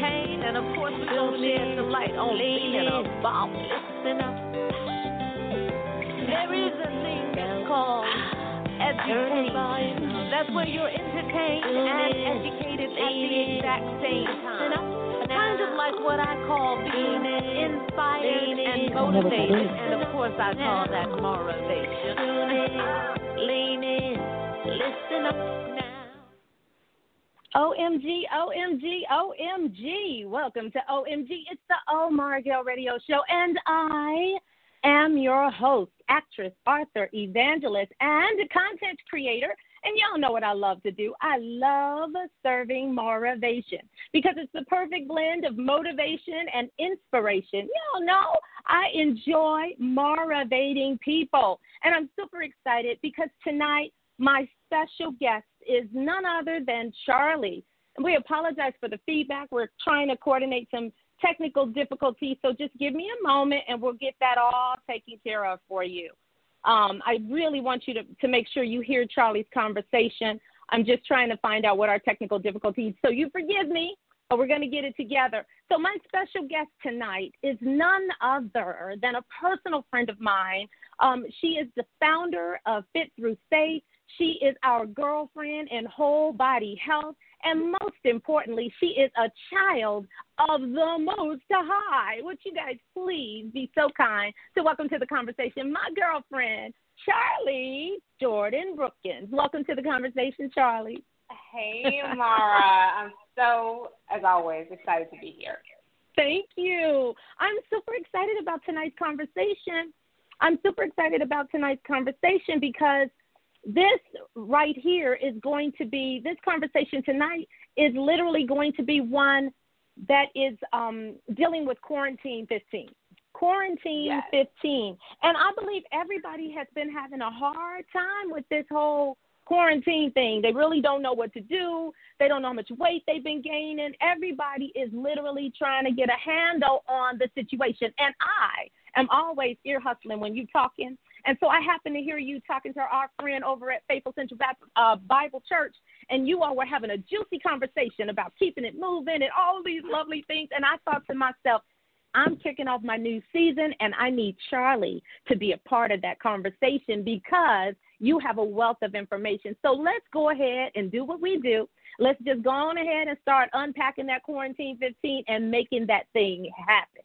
pain, and of course we're gonna shed some light on being about. Listen up. There is a thing that's called edutainment. That's where you're entertained and educated at the exact same time. Kind of like what I call being inspired and motivated, and of course I call that motivation. Lean in, listen up. OMG, OMG, OMG. Welcome to OMG. It's the O Maura Gale Radio Show, and I am your host, actress, author, evangelist, and content creator. And y'all know what I love to do. I love serving motivation because it's the perfect blend of motivation and inspiration. Y'all know I enjoy motivating people. And I'm super excited because tonight my special guest is none other than Charlie. And we apologize for the feedback. We're trying to coordinate some technical difficulties. So just give me a moment and we'll get that all taken care of for you. Um, I really want you to, to make sure you hear Charlie's conversation. I'm just trying to find out what our technical difficulties. So you forgive me, but we're going to get it together. So my special guest tonight is none other than a personal friend of mine. Um, she is the founder of Fit Through Faith. She is our girlfriend in whole body health. And most importantly, she is a child of the Most High. Would you guys please be so kind to welcome to the conversation my girlfriend, Charlie Jordan Brookins. Welcome to the conversation, Charlie. Hey, Maura. I'm so, as always, excited to be here. Thank you. I'm super excited about tonight's conversation. I'm super excited about tonight's conversation because this right here is going to be this conversation tonight is literally going to be one that is um, dealing with quarantine 15 quarantine Yes. 15 and i believe everybody has been having a hard time with this whole quarantine thing. They really don't know what to do. They don't know how much weight they've been gaining. Everybody is literally trying to get a handle on the situation. And i am always ear hustling when you're talking and so I happened to hear you talking to our friend over at Faithful Central uh, Bible Church, and you all were having a juicy conversation about keeping it moving and all these lovely things. And I thought to myself, I'm kicking off my new season, and I need Charlie to be a part of that conversation because you have a wealth of information. So let's go ahead and do what we do. Let's just go on ahead and start unpacking that quarantine 15 and making that thing happen.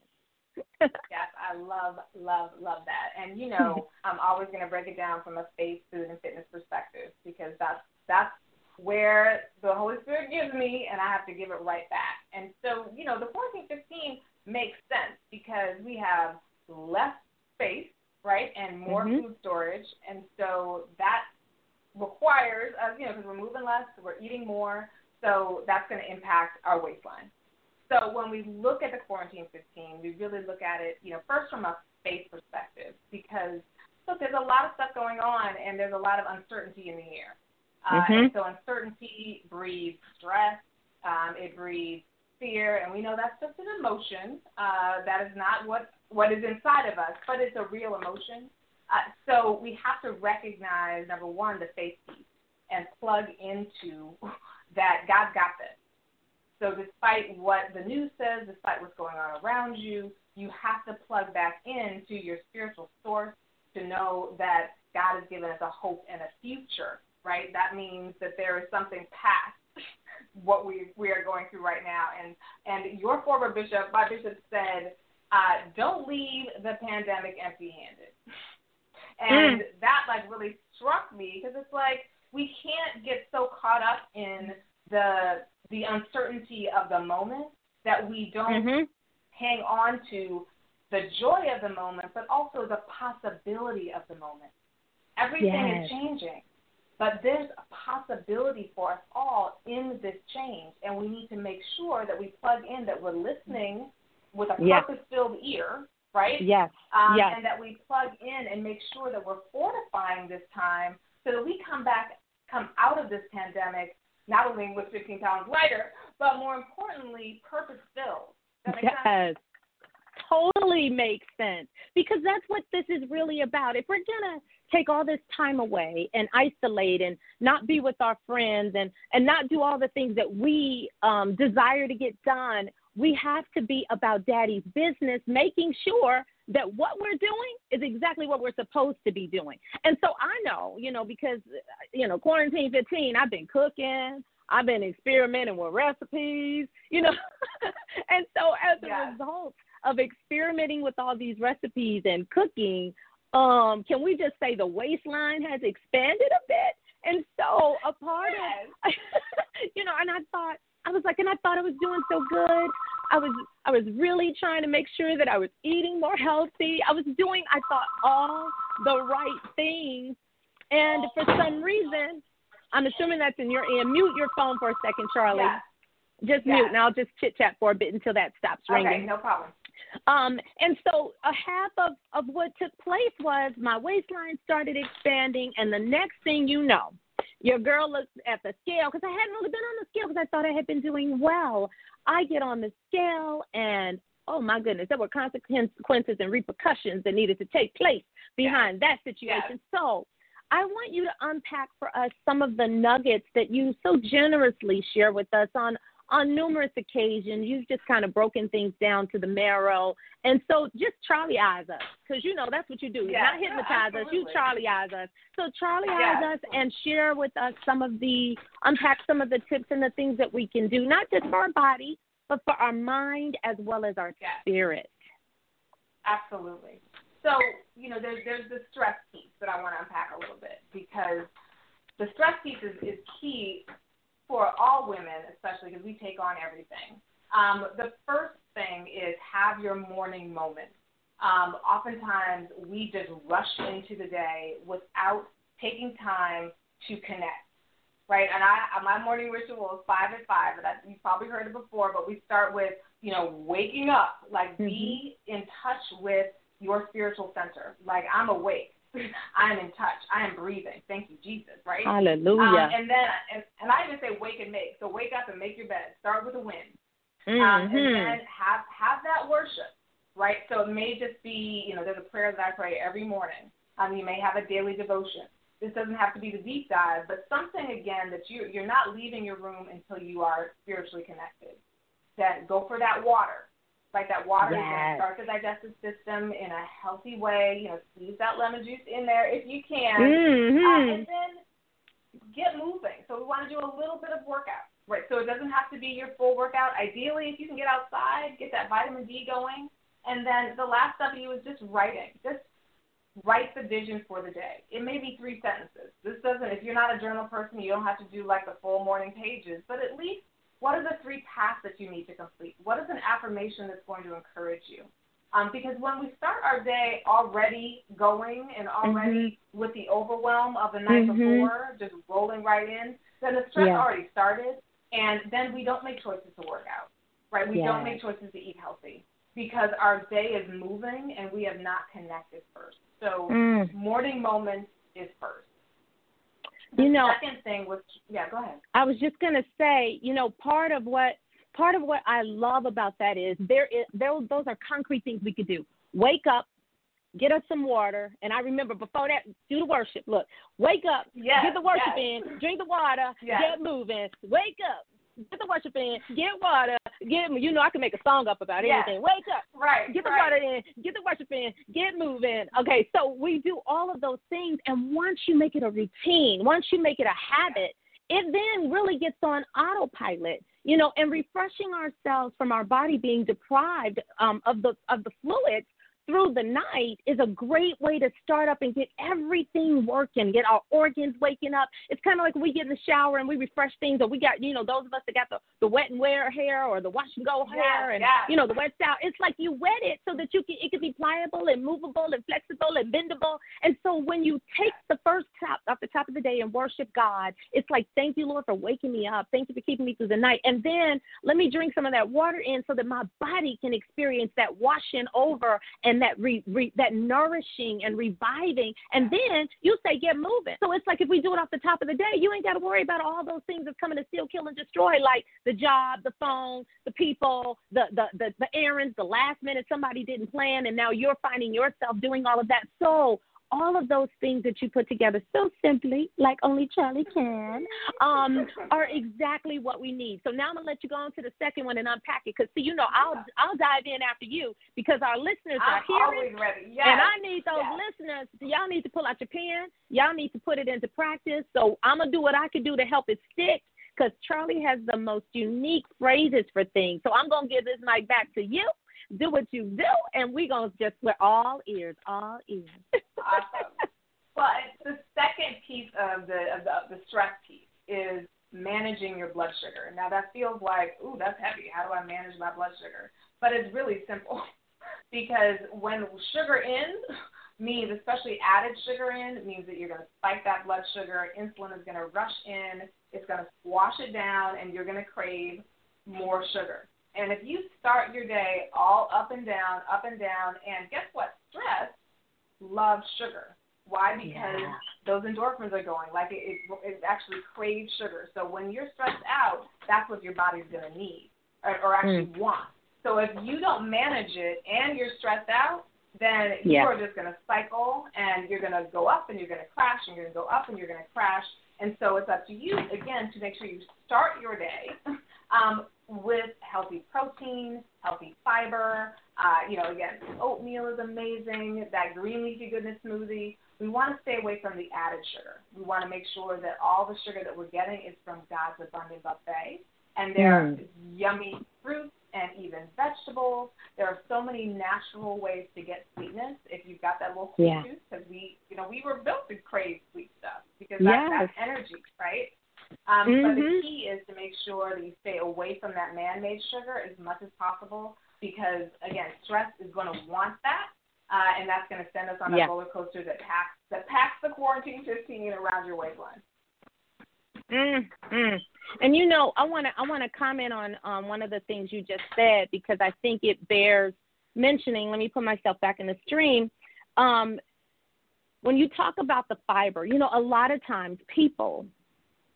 Yes, I love, love, love that. And you know, I'm always going to break it down from a faith, food, and fitness perspective because that's that's where the Holy Spirit gives me, and I have to give it right back. And so, you know, the quarantine 15 makes sense because we have less space, right, and more Mhm. food storage, and so that requires us, you know, because we're moving less, we're eating more, so that's going to impact our waistline. So when we look at the quarantine 15, we really look at it, you know, first from a space perspective because look, there's a lot of stuff going on and there's a lot of uncertainty in the air. Uh, Mhm. And so uncertainty breeds stress, um, it breeds fear, and we know that's just an emotion. Uh, that is not what what is inside of us, but it's a real emotion. Uh, so we have to recognize number one the faith piece and plug into that God's got this. So despite what the news says, despite what's going on around you, you have to plug back into your spiritual source to know that God has given us a hope and a future, right? That means that there is something past what we we are going through right now. And and your former bishop, my bishop said, uh, don't leave the pandemic empty-handed. And that like really struck me because it's like we can't get so caught up in the the uncertainty of the moment that we don't mm-hmm. hang on to the joy of the moment, but also the possibility of the moment. Everything yes. is changing, but there's a possibility for us all in this change, and we need to make sure that we plug in, that we're listening with a yes. purpose-filled ear, right? Yes. Um, yes. And that we plug in and make sure that we're fortifying this time so that we come back, come out of this pandemic not only with 15 pounds lighter, but more importantly, purpose-filled. yes. Sense? Totally makes sense because that's what this is really about. If we're gonna take all this time away and isolate and not be with our friends and and not do all the things that we um, desire to get done, we have to be about daddy's business, making sure that what we're doing is exactly what we're supposed to be doing. And so I know, you know, because, you know, quarantine 15, I've been cooking, I've been experimenting with recipes, you know. and so as a yeah. result of experimenting with all these recipes and cooking, um, can we just say the waistline has expanded a bit? And so a part yes. of, you know, and I thought, I was like, and I thought I was doing so good. I was I was really trying to make sure that I was eating more healthy. I was doing I thought all the right things. And for some reason, I'm assuming that's in your ear. Mute your phone for a second, Charlie. Yeah. Just mute, and I'll just chit chat for a bit until that stops ringing. Okay, no problem. Um, and so a half of, of what took place was my waistline started expanding, and the next thing you know, your girl looks at the scale because I hadn't really been on the scale because I thought I had been doing well. I get on the scale and oh my goodness, there were consequences and repercussions that needed to take place behind that situation. So I want you to unpack for us some of the nuggets that you so generously share with us on on numerous occasions. You've just kind of broken things down to the marrow. And so just Charlieize us, because you know that's what you do. Yeah, Not hypnotize us, you Charlieize us. So Charlie yeah. eyes us and share with us some of the, unpack some of the tips and the things that we can do, not just for our body, but for our mind as well as our yeah. spirit. Absolutely. So, you know, there's, there's the stress piece that I want to unpack a little bit because the stress piece is, is key for all women, especially because we take on everything. Um, the first thing is have your morning moment. Um, oftentimes, we just rush into the day without taking time to connect, right? And I, my morning ritual is five at five, and you've probably heard it before, but we start with, you know, waking up, like mm-hmm. be in touch with your spiritual center. Like I'm awake. I am in touch. I am breathing. Thank you, Jesus. Right? Hallelujah. Um, and then, and, and I even say wake and make. So wake up and make your bed. Start with a win. Mm-hmm. Um, and then have have that worship. Right? So it may just be, you know, there's a prayer that I pray every morning. Um, you may have a daily devotion. This doesn't have to be the deep dive, but something again that you you're not leaving your room until you are spiritually connected. Then go for that water like that water yes. is going to start the digestive system in a healthy way. You know, squeeze that lemon juice in there if you can, mm-hmm. uh, and then get moving. So we want to do a little bit of workout, right? So it doesn't have to be your full workout. Ideally, if you can get outside, get that vitamin D going, and then the last you is just writing. Just write the vision for the day. It may be three sentences. This doesn't. If you're not a journal person, you don't have to do like the full morning pages, but at least what are the three tasks that you need to complete? What is an affirmation that's going to encourage you? Um, because when we start our day already going and already mm-hmm. with the overwhelm of the night mm-hmm. before, just rolling right in, then the stress yeah. already started, and then we don't make choices to work out, right? We yeah. don't make choices to eat healthy because our day is moving and we have not connected first. So mm. morning moments is first. The you know, second thing was yeah, go ahead. I was just gonna say, you know, part of what part of what I love about that is there is there those are concrete things we could do. Wake up, get us some water, and I remember before that, do the worship. Look, wake up, yes, get the worship yes. in, drink the water, yes. get moving. Wake up, get the worship in, get water, get you know I can make a song up about yes. anything. Wake up, right? get the right. water in, get the worship in, get moving. Okay, so we do all of those things, and once you make it a routine, once you make it a habit, it then really gets on autopilot. You know, and refreshing ourselves from our body being deprived um, of the of the fluids through the night is a great way to start up and get everything working, get our organs waking up. It's kind of like we get in the shower and we refresh things, or we got, you know, those of us that got the, the wet and wear hair or the wash and go hair and, yeah. you know, the wet style. It's like you wet it so that you can, it can be pliable and movable and flexible and bendable. And so when you take the first top off the top of the day and worship God, it's like, thank you, Lord, for waking me up. Thank you for keeping me through the night. And then let me drink some of that water in so that my body can experience that washing over and that re, re, that nourishing and reviving. And then you say, get moving. So it's like if we do it off the top of the day, you ain't got to worry about all those things that's coming to steal, kill, and destroy, like the job, the phone, the people, the the the, the errands, the last minute somebody didn't plan, and now you're finding yourself doing all of that. So all of those things that you put together so simply, like only Charlie can, um, are exactly what we need. So now I'm gonna let you go on to the second one and unpack it, because see, you know, I'll I'll dive in after you because our listeners I'm are hearing. Yes. and I need those yes. listeners. Y'all need to pull out your pen. Y'all need to put it into practice. So I'm gonna do what I can do to help it stick. Because Charlie has the most unique phrases for things. So I'm going to give this mic back to you do what you do, and we're gonna just we're all ears, all ears. awesome. Well, it's the second piece of the of the, the stress piece is managing your blood sugar. Now that feels like, ooh, that's heavy. How do I manage my blood sugar? But it's really simple because when sugar in means, especially added sugar in, means that you're going to spike that blood sugar. Insulin is going to rush in. It's going to squash it down, and you're going to crave more sugar. And if you start your day all up and down, up and down, and guess what? Stress loves sugar. Why? Because Yeah. those endorphins are going. Like it, it, it actually craves sugar. So when you're stressed out, that's what your body's going to need or, or actually want. So if you don't manage it and you're stressed out, then you Yeah. are just going to cycle and you're going to go up and you're going to crash and you're going to go up and you're going to crash. And so it's up to you, again, to make sure you start your day um, with healthy protein, healthy fiber. Uh, you know, again, oatmeal is amazing. That green leafy goodness smoothie. We want to stay away from the added sugar. We want to make sure that all the sugar that we're getting is from God's abundant buffet. And there are Mm. yummy fruits and even vegetables. There are so many natural ways to get sweetness if you've got that little sweet Yeah. tooth. Because we, you know, we were built to crave sweet stuff because that's, Yes. that's energy, right? Um, But the Mhm. key is to make sure that you stay away from that man-made sugar as much as possible because, again, stress is going to want that, uh, and that's going to send us on Yeah. a roller coaster that packs that packs the quarantine 15 around your waistline. Mm, mm. And you know, I want to I want to comment on on one of the things you just said because I think it bears mentioning. Let me put myself back in the stream. Um, when you talk about the fiber, you know, a lot of times people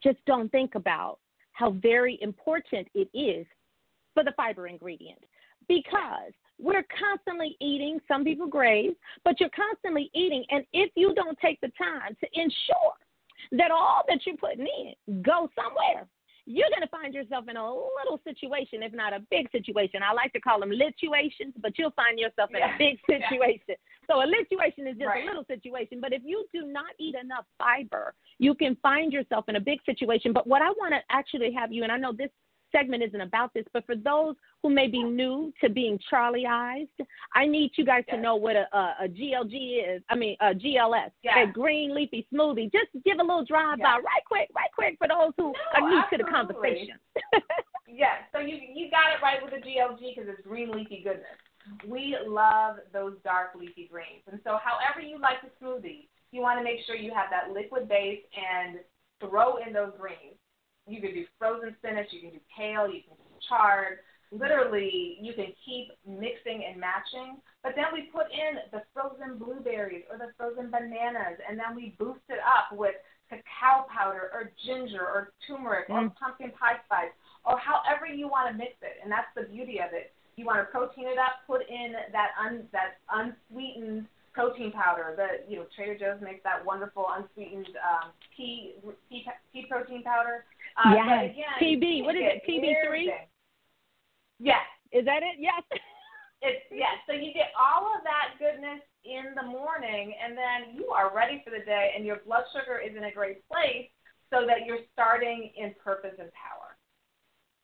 just don't think about how very important it is for the fiber ingredient because we're constantly eating. Some people graze, but you're constantly eating, and if you don't take the time to ensure that all that you're putting in go somewhere. You're going to find yourself in a little situation, if not a big situation. I like to call them lituations, but you'll find yourself in Yeah. a big Yeah. situation. So a lituation is just Right. a little situation. But if you do not eat enough fiber, you can find yourself in a big situation. But what I want to actually have you, and I know this segment isn't about this, but for those who may be new to being Charlieized, I need you guys to know what a, a, a GLG is. I mean, a GLS, Yeah. a green leafy smoothie. Just give a little drive by, Yeah. right quick, right quick for those who No, are new to the conversation. Yes, so you you got it right with the GLG because it's green leafy goodness. We love those dark leafy greens, and so however you like the smoothie, you want to make sure you have that liquid base and throw in those greens. You can do frozen spinach, you can do kale, you can do chard. Literally, you can keep mixing and matching. But then we put in the frozen blueberries or the frozen bananas, and then we boost it up with cacao powder or ginger or turmeric or Mm. pumpkin pie spice or however you want to mix it. And that's the beauty of it. You want to protein it up, put in that un, that unsweetened protein powder. The you know Trader Joe's makes that wonderful unsweetened um, pea, pea pea protein powder. Uh, Yes. again, PB, what is it, PB3? Yes, Is that it? Yes. it's yes. So you get all of that goodness in the morning, and then you are ready for the day, and your blood sugar is in a great place, so that you're starting in purpose and power.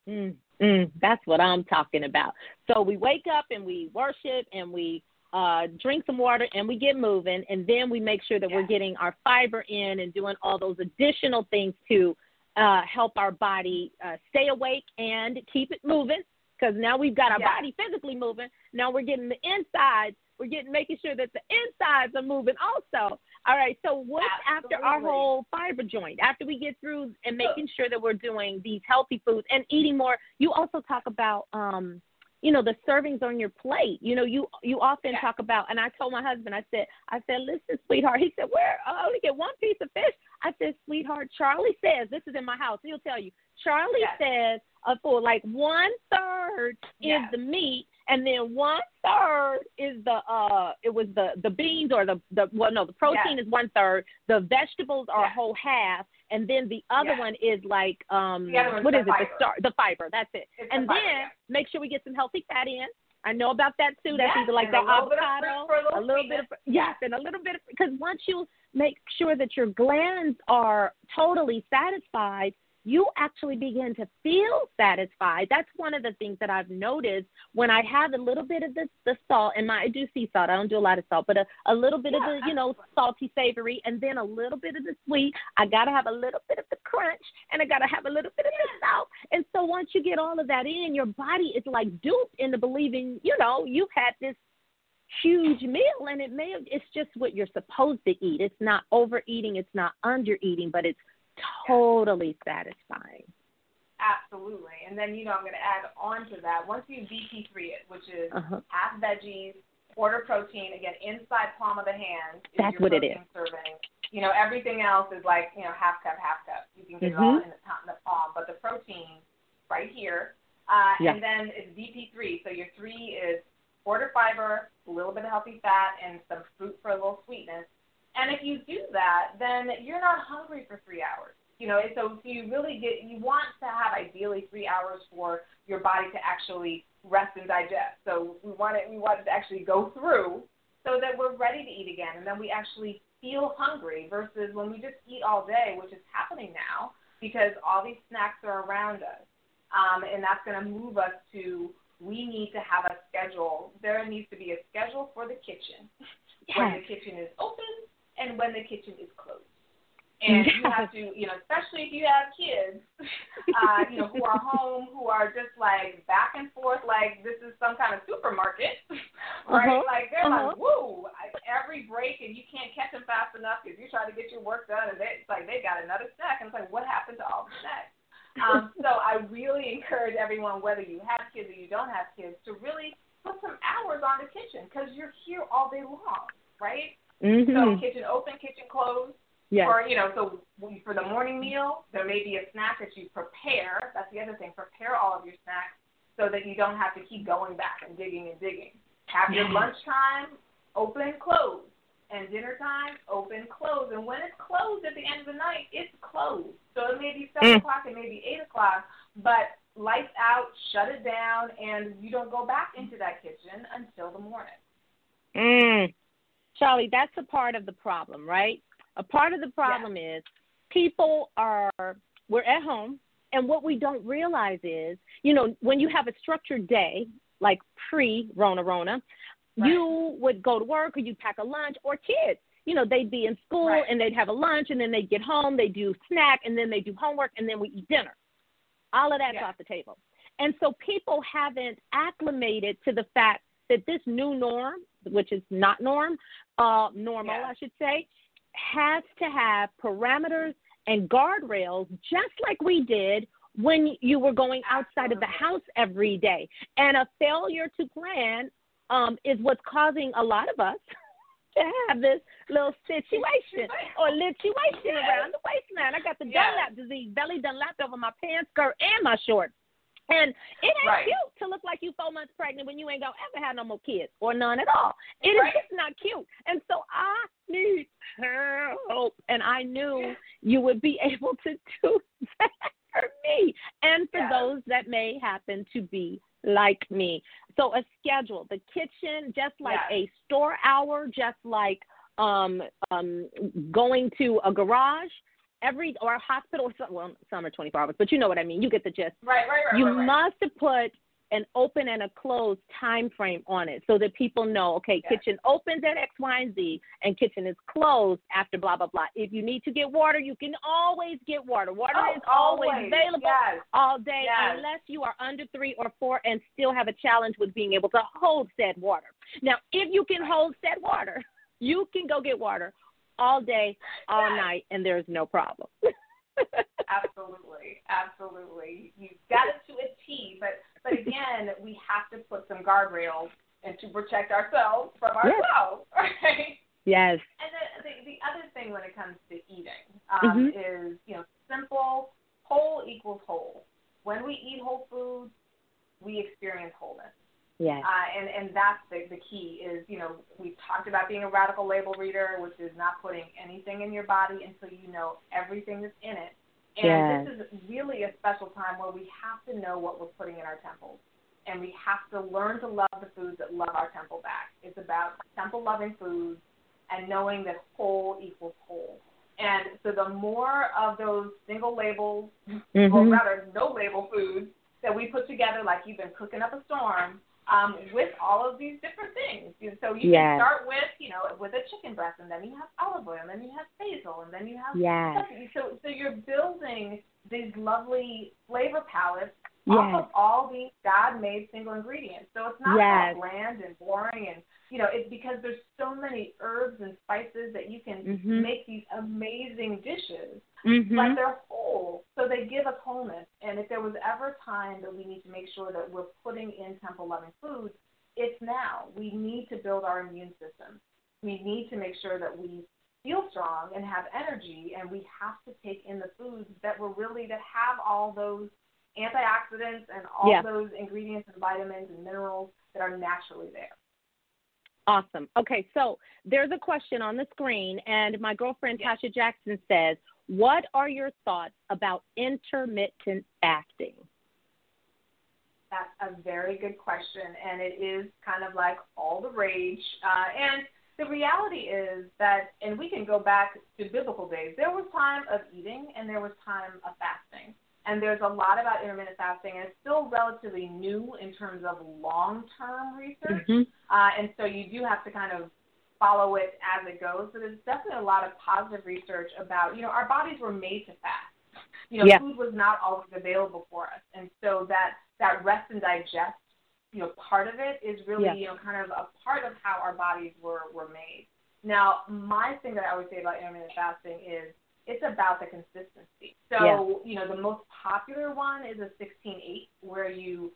Mm, mm, that's what I'm talking about. So we wake up and we worship and we uh, drink some water, and we get moving, and then we make sure that Yeah. we're getting our fiber in and doing all those additional things to uh, help our body uh, stay awake and keep it moving. Because now we've got our Yeah. body physically moving. Now we're getting the insides. We're getting making sure that the insides are moving also. All right. So what's after our whole fiber joint? After we get through and making sure that we're doing these healthy foods and eating more, you also talk about um you know the servings on your plate. You know you you often Yeah. talk about and i told my husband i said i said listen sweetheart he said where i only get one piece of fish. I said sweetheart charlie says this is in my house he'll tell you charlie says a for like one third is the meat and then one third is the uh it was the the beans or the the well no the protein is one third the vegetables are a whole half and then the other Yes. one is like um The other one's the it the fiber. star the fiber that's it It's the and fiber, then yeah. make sure we get some healthy fat in. I know about that too. That's Yes, either like the a little bit of avocado, fruit a little a little bit of yes, and a little bit of because once you make sure that your glands are totally satisfied, you actually begin to feel satisfied. That's one of the things that I've noticed when I have a little bit of the the salt and my I do sea salt. I don't do a lot of salt, but a, a little bit of the you know salty savory, and then a little bit of the sweet. I gotta have a little bit of the crunch, and I gotta have a little bit of the salt. And so once you get all of that in, your body is like duped into believing, you know, you've had this huge meal and it may have, it's just what you're supposed to eat. It's not overeating, it's not undereating, but it's totally satisfying. Absolutely. And then, you know, I'm going to add on to that. Once you BP3 it, which is Uh-huh. half veggies, quarter protein, again, inside palm of the hand is That's your what it protein serving. You know, everything else is like, you know, half cup, half cup. You can get Mm-hmm. all in the, top, in the palm. But the protein right here. Uh, Yeah. And then it's BP3. So your three is quarter fiber, a little bit of healthy fat, and some fruit for a little sweetness. And if you do that, then you're not hungry for three hours. You know, so if you really get, you want to have ideally three hours for your body to actually rest and digest. So we want it, we want it to actually go through so that we're ready to eat again, and then we actually feel hungry versus when we just eat all day, which is happening now because all these snacks are around us, um, and that's going to move us to we need to have a schedule. There needs to be a schedule for the kitchen when the kitchen is open and when the kitchen is closed. And you have to, you know, especially if you have kids, uh, you know, who are home, who are just like back and forth, like this is some kind of supermarket, right? Uh-huh, Like they're uh-huh. like, woo, every break, and you can't catch them fast enough because you're trying to get your work done, and they, it's like they got another snack, and it's like, what happened to all the snacks? Um, so I really encourage everyone, whether you have kids or you don't have kids, to really put some hours on the kitchen because you're here all day long, right? So Mm-hmm. kitchen open, kitchen closed. Yes. Or you know, so we- for the morning meal, there may be a snack that you prepare. That's the other thing. Prepare all of your snacks so that you don't have to keep going back and digging and digging. Have your lunchtime open, close, and dinner time open, close. And when it's closed at the end of the night, it's closed. So it may be seven Mm. o'clock, it may be eight o'clock, but lights out, shut it down, and you don't go back into that kitchen until the morning. Mm. Charlie, that's a part of the problem, right? A part of the problem is people are we're at home and what we don't realize is, you know, when you have a structured day, like pre Rona Rona, Right. you would go to work or you'd pack a lunch or kids. You know, they'd be in school Right. and they'd have a lunch and then they'd get home, they do snack and then they do homework and then we eat dinner. All of that's Yeah. off the table. And so people haven't acclimated to the fact that this new norm, which is not norm, uh, normal, Yeah. I should say, has to have parameters and guardrails just like we did when you were going outside of the house every day. And a failure to plan um, is what's causing a lot of us to have this little situation or situation Yes. around the waistline. I got the Yes. Dunlap disease, belly Dunlap over my pants, skirt, and my shorts. And it ain't Right. cute to look like you four months pregnant when you ain't gonna ever have no more kids or none at all. It is Right. just not cute. And so I need help. And I knew you would be able to do that for me and for Yes. those that may happen to be like me. So a schedule, the kitchen, just like Yes. a store hour, just like um um going to a garage every or a hospital or some, well some are 24 hours but you know what i mean you get the gist Right, right, right. you right, right. must put an open and a closed time frame on it so that people know, okay, kitchen opens at X, Y, and Z, and kitchen is closed after blah blah blah. If you need to get water, you can always get water. Water oh, is always, always. available yes. all day, yes. unless you are under three or four and still have a challenge with being able to hold said water. Now, if you can hold said water, you can go get water all day, all night, and there's no problem. absolutely, absolutely. You've got it to a T, but but again, we have to put some guardrails and to protect ourselves from ourselves, yes. right? Yes. And the, the the other thing when it comes to eating um, mm-hmm. is you know simple whole equals whole. When we eat whole foods, we experience wholeness. Yes. Uh, and and that's the the key is you know we've talked about being a radical label reader, which is not putting anything in your body until you know everything that's in it. And yes. this is really a special time where we have to know what we're putting in our temples. And we have to learn to love the foods that love our temple back. It's about temple loving foods and knowing that whole equals whole. And so the more of those single labels, mm-hmm. or rather no label foods that we put together, like you've been cooking up a storm, um, with all of these different things. So you yes. can start with, you know, with a chicken breast, and then you have olive oil, and then you have basil, and then you have yes. so so you're building these lovely flavor palettes yes. off of all these God-made single ingredients. So it's not yes. all bland and boring, and you know, it's because there's so many herbs and spices that you can mm-hmm. make these amazing dishes, mm-hmm. but they're whole, so they give us wholeness. And if there was ever time that we need to make sure that we're putting in temple-loving foods, it's now. We need to build our immune system. We need to make sure that we feel strong and have energy, and we have to take in the foods that were really that have all those antioxidants and all yeah. those ingredients and vitamins and minerals that are naturally there. Awesome. Okay, so there's a question on the screen, and my girlfriend yes. Tasha Jackson says, What are your thoughts about intermittent fasting? That's a very good question, and it is kind of like all the rage. Uh, and the reality is that, and we can go back to biblical days, there was time of eating and there was time of fasting. And there's a lot about intermittent fasting, and it's still relatively new in terms of long term research. Mm-hmm. Uh, and so you do have to kind of follow it as it goes. But there's definitely a lot of positive research about, you know, our bodies were made to fast. You know, yeah. food was not always available for us. And so that, that rest and digest, you know, part of it is really, yeah. you know, kind of a part of how our bodies were, were made. Now, my thing that I would say about intermittent fasting is it's about the consistency. So, yeah. you know, the most popular one is a 16-8, where you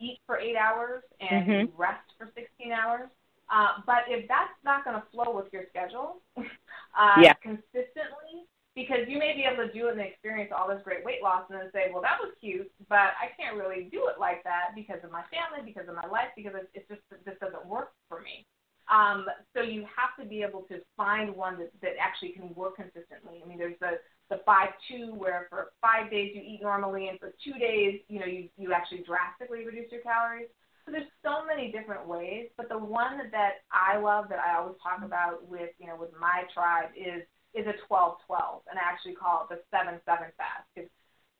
eat for eight hours and mm-hmm. you rest for 16 hours. Uh, but if that's not going to flow with your schedule uh, yeah. consistently, because you may be able to do it and experience all this great weight loss and then say, well, that was cute, but I can't really do it like that because of my family, because of my life, because it, it just this doesn't work for me. Um, so you have to be able to find one that, that actually can work consistently. I mean, there's the the five two where for five days you eat normally, and for two days, you know, you you actually drastically reduce your calories. So there's so many different ways, but the one that I love that I always talk about with you know with my tribe is is a 12-12, and I actually call it the seven-seven fast because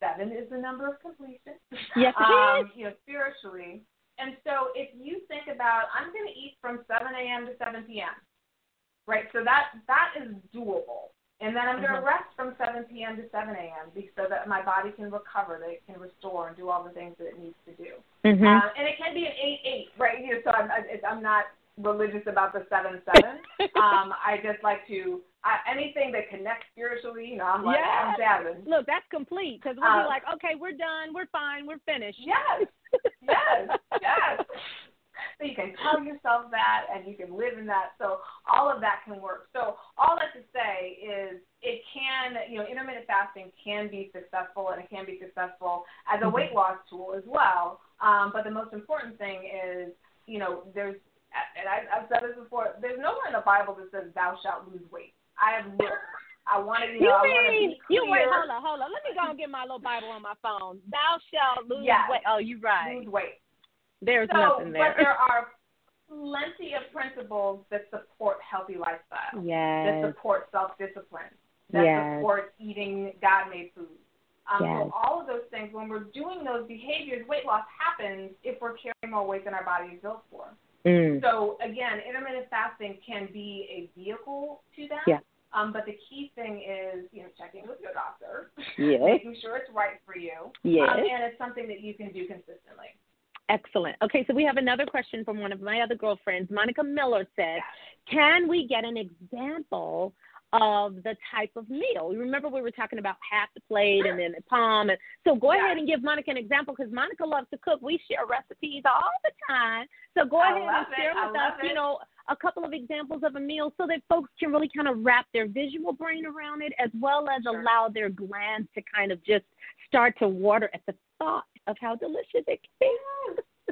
seven is the number of completion. Yes, um, you know, spiritually. And so if you think about, I'm going to eat from 7 a.m. to 7 p.m. Right, so that that is doable. And then I'm going to mm-hmm. rest from 7 p.m. to 7 a.m. so that my body can recover, that it can restore and do all the things that it needs to do. Mm-hmm. Uh, and it can be an 8-8, right? You know, so I'm, I'm not religious about the 7-7. um, I just like to, I, anything that connects spiritually, you know, I'm like, yes. I'm jazzing. Look, that's complete because we'll um, be like, okay, we're done, we're fine, we're finished. Yes, yes, yes. So you can tell yourself that and you can live in that. So all of that can work. So all that to say is it can, you know, intermittent fasting can be successful and it can be successful as a weight loss tool as well. Um, but the most important thing is, you know, there's, and I, I've said this before, there's nowhere in the Bible that says thou shalt lose weight. I have looked. I want to, you know, you I want to mean. You wait, hold on, hold on. Let me go and get my little Bible on my phone. Thou shalt lose yes. weight. Oh, you're right. Lose weight. There's so, nothing there. But there are plenty of principles that support healthy lifestyle. Yes. That support self discipline. That yes. support eating God made food. Um, yes. So all of those things, when we're doing those behaviors, weight loss happens if we're carrying more weight than our body is built for. Mm. So again, intermittent fasting can be a vehicle to that. Yeah. Um, but the key thing is, you know, checking with your doctor, Yes. making sure it's right for you, Yes. um, and it's something that you can do consistently. Excellent. Okay, so we have another question from one of my other girlfriends. Monica Miller says, Can we get an example of the type of meal? You remember, we were talking about half the plate and then the palm. And so go Yeah. ahead and give Monica an example because Monica loves to cook. We share recipes all the time. So go I ahead and it. share I with us, you know, a couple of examples of a meal so that folks can really kind of wrap their visual brain around it as well as Sure. allow their glands to kind of just start to water at the thought of how delicious it can be.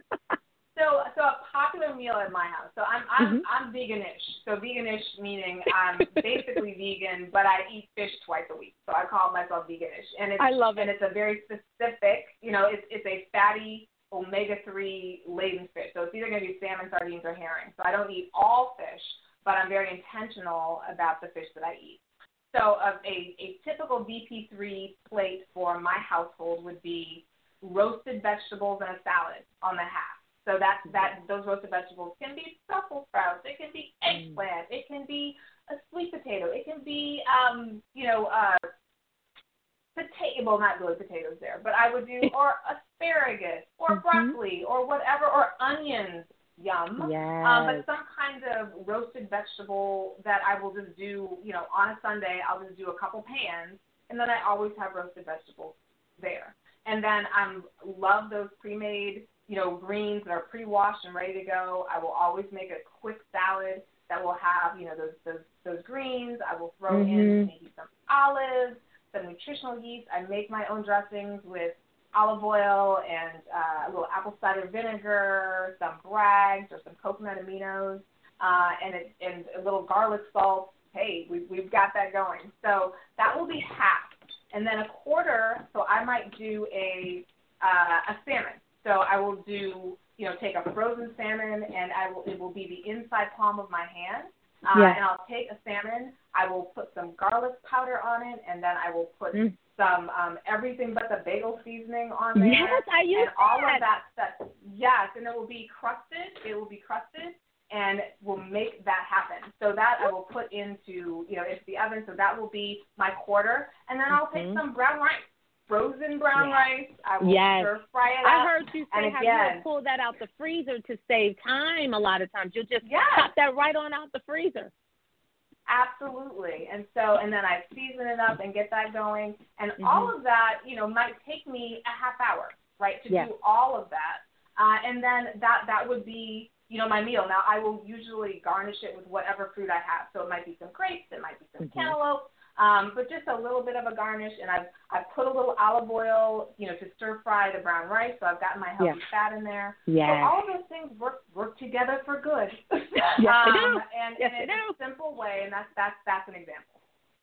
So, so a popular meal at my house. So I'm I'm Mhm. I'm veganish. So veganish meaning I'm basically vegan, but I eat fish twice a week. So I call myself veganish, and it's I love and it. it's a very specific. You know, it's it's a fatty omega three laden fish. So it's either going to be salmon, sardines, or herring. So I don't eat all fish, but I'm very intentional about the fish that I eat. So a a, a typical VP3 plate for my household would be roasted vegetables and a salad on the half. So that that those roasted vegetables can be Brussels sprouts, it can be eggplant, it can be a sweet potato, it can be um, you know, uh potato well not really potatoes there, but I would do or asparagus or Mhm. broccoli or whatever or onions, yum. Yes. Um, but some kind of roasted vegetable that I will just do, you know, on a Sunday, I'll just do a couple pans, and then I always have roasted vegetables there. And then I um, love those pre-made, you know, greens that are pre-washed and ready to go. I will always make a quick salad that will have, you know, those those, those greens. I will throw in Mhm. maybe some olives, some nutritional yeast. I make my own dressings with olive oil and uh, a little apple cider vinegar, some Bragg's or some coconut aminos, uh, and it, and a little garlic salt. Hey, we, we've got that going. So that will be half, and then a quarter. So I might do a uh, a salmon. So I will do you know take a frozen salmon, and I will it will be the inside palm of my hand. Uh, Yeah. And I'll take a salmon. I will put some garlic powder on it, and then I will put Mm. some um, everything but the bagel seasoning on there. Yes, I use and all of that stuff. Yes, and it will be crusted. It will be crusted, and will make that happen. So that I will put into you know into the oven. So that will be my quarter, and then I'll take Mhm. some brown rice, frozen brown Yes. rice. I will Yes. stir fry it up. I heard you say how you again- pull that out the freezer to save time a lot of times. You'll just Yes. pop that right on out the freezer. Absolutely. And so, and then I season it up and get that going. And Mhm. all of that, you know, might take me a half hour, right, to Yeah. do all of that. Uh, and then that that would be, you know, my meal. Now I will usually garnish it with whatever fruit I have. So it might be some grapes, it might be some Mhm. cantaloupe, um, but just a little bit of a garnish. And I've I've put a little olive oil, you know, to stir fry the brown rice. So I've got my healthy Yeah. fat in there. Yes. So all of those things work work together for good. Yes, they do. um, And, Yes, and do. a simple way, and that's that's that's an example.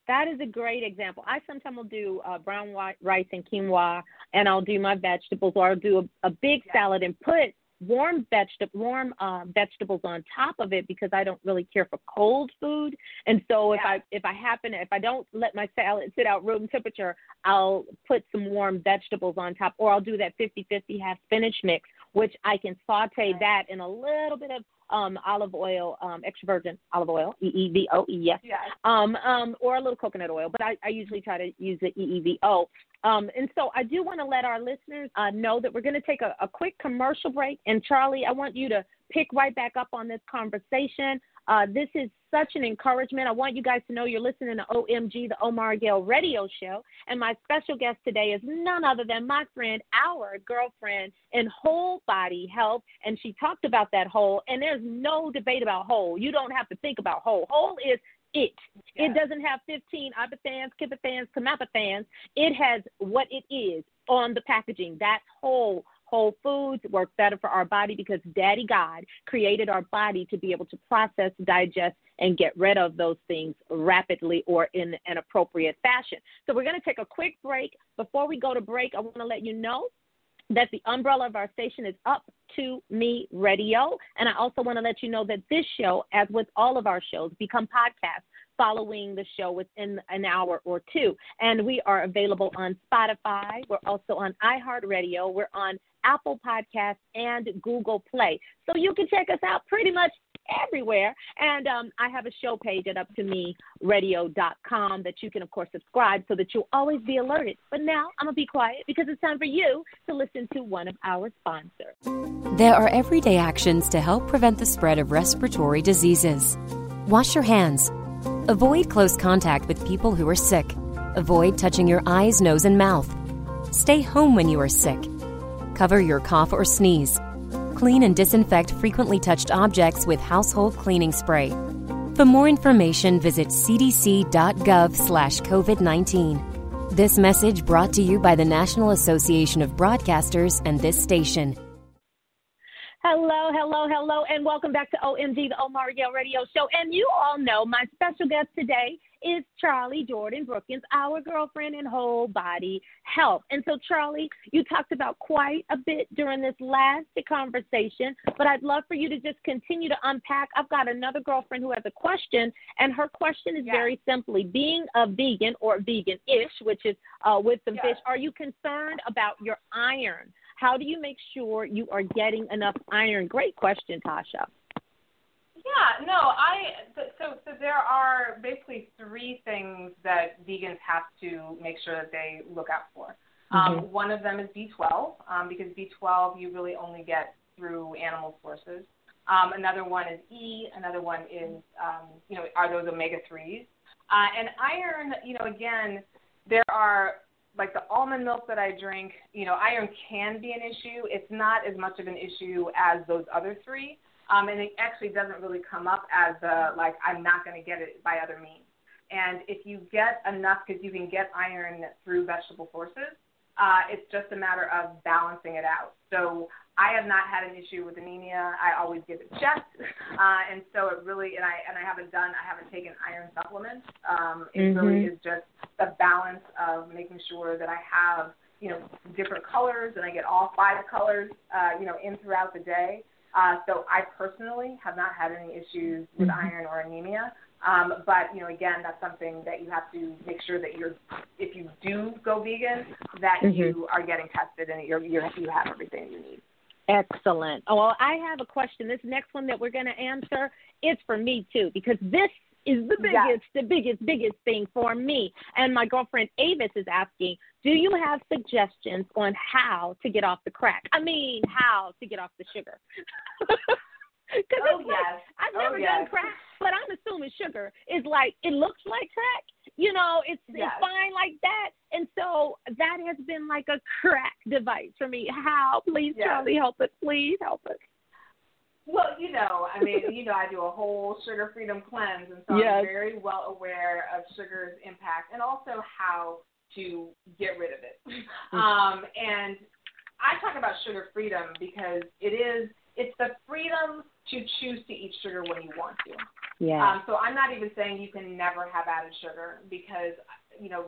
That is a great example. I sometimes will do uh, brown rice and quinoa, and I'll do my vegetables, or I'll do a, a big Yeah. salad and put warm vegetable warm uh, vegetables on top of it because I don't really care for cold food. And so if Yeah. I if I happen if I don't let my salad sit out room temperature, I'll put some warm vegetables on top, or I'll do that 50-50 half spinach mix, which I can saute Right. that in a little bit of um, olive oil, um, extra virgin olive oil, E E V O E, yes, Yes. um, um, or a little coconut oil, but I, I usually try to use the EEVO. Um, and so I do want to let our listeners uh, know that we're going to take a, a quick commercial break. And Charlie, I want you to pick right back up on this conversation. Uh, this is such an encouragement. I want you guys to know you're listening to OMG, the Omar Gale Radio Show. And my special guest today is none other than my friend, our girlfriend in whole body health. And she talked about that whole, and there's no debate about whole. You don't have to think about whole. Whole is it. It doesn't have 15 ibuthans, kibithans, kamapathans. It has what it is on the packaging. That's whole. Whole foods work better for our body because Daddy God created our body to be able to process, digest, and get rid of those things rapidly or in an appropriate fashion. So we're going to take a quick break. Before we go to break, I want to let you know that the umbrella of our station is Up to Me Radio. And I also want to let you know that this show, as with all of our shows, become podcasts. following the show within an hour or two. And we are available on Spotify. We're also on iHeartRadio. We're on Apple Podcasts and Google Play. So you can check us out pretty much everywhere. And um, I have a show page at uptomeradio.com that you can, of course, subscribe so that you'll always be alerted. But now I'm going to be quiet because it's time for you to listen to one of our sponsors. There are everyday actions to help prevent the spread of respiratory diseases. Wash your hands. Avoid close contact with people who are sick. Avoid touching your eyes, nose, and mouth. Stay home when you are sick. Cover your cough or sneeze. Clean and disinfect frequently touched objects with household cleaning spray. For more information, visit cdc.gov/covid19. This message brought to you by the National Association of Broadcasters and this station. Hello, hello, hello, and welcome back to OMG, the Omar Miguel Radio Show. And you all know my special guest today is Charlie Jordan Brookins, our girlfriend in whole body health. And so, Charlie, you talked about quite a bit during this last conversation, but I'd love for you to just continue to unpack. I've got another girlfriend who has a question, and her question is very simply being a vegan or vegan ish, which is uh, with some fish, are you concerned about your iron? How do you make sure you are getting enough iron? Great question, Tasha. Yeah, no, I so so there are basically three things that vegans have to make sure that they look out for. Um, mm-hmm. One of them is B12 um, because B12 you really only get through animal sources. Um, another one is E. Another one is um, you know are those omega threes. Uh, and iron, you know, again, there are like the almond milk that I drink, you know, iron can be an issue. It's not as much of an issue as those other three. Um, and it actually doesn't really come up as a, like, I'm not going to get it by other means. And if you get enough, because you can get iron through vegetable sources, uh, it's just a matter of balancing it out. So I have not had an issue with anemia. I always give it checked, uh, and so it really and I and I haven't done I haven't taken iron supplements. Um, it mm-hmm. really is just the balance of making sure that I have you know different colors and I get all five colors uh, you know in throughout the day. Uh, so I personally have not had any issues with mm-hmm. iron or anemia. Um, but you know, again, that's something that you have to make sure that you're, if you do go vegan, that mm-hmm. you are getting tested and you're, you're you have everything you need. Excellent. Oh, well, I have a question. This next one that we're going to answer is for me too, because this is the biggest, the biggest, biggest thing for me. And my girlfriend Avis is asking, do you have suggestions on how to get off the crack? I mean, how to get off the sugar? Because oh, yes. I've oh, never yes. done crack, but I'm assuming sugar is like it looks like crack. You know, it's, yes. it's fine like that. And so that has been like a crack device for me. How? Please, yes. Charlie, help us. Please help us. Well, you know, I mean, you know, I do a whole sugar freedom cleanse, and so yes. I'm very well aware of sugar's impact and also how to get rid of it. Mm-hmm. Um, and I talk about sugar freedom because it is it's the freedom to choose to eat sugar when you want to. Yeah. Um, so I'm not even saying you can never have added sugar because you know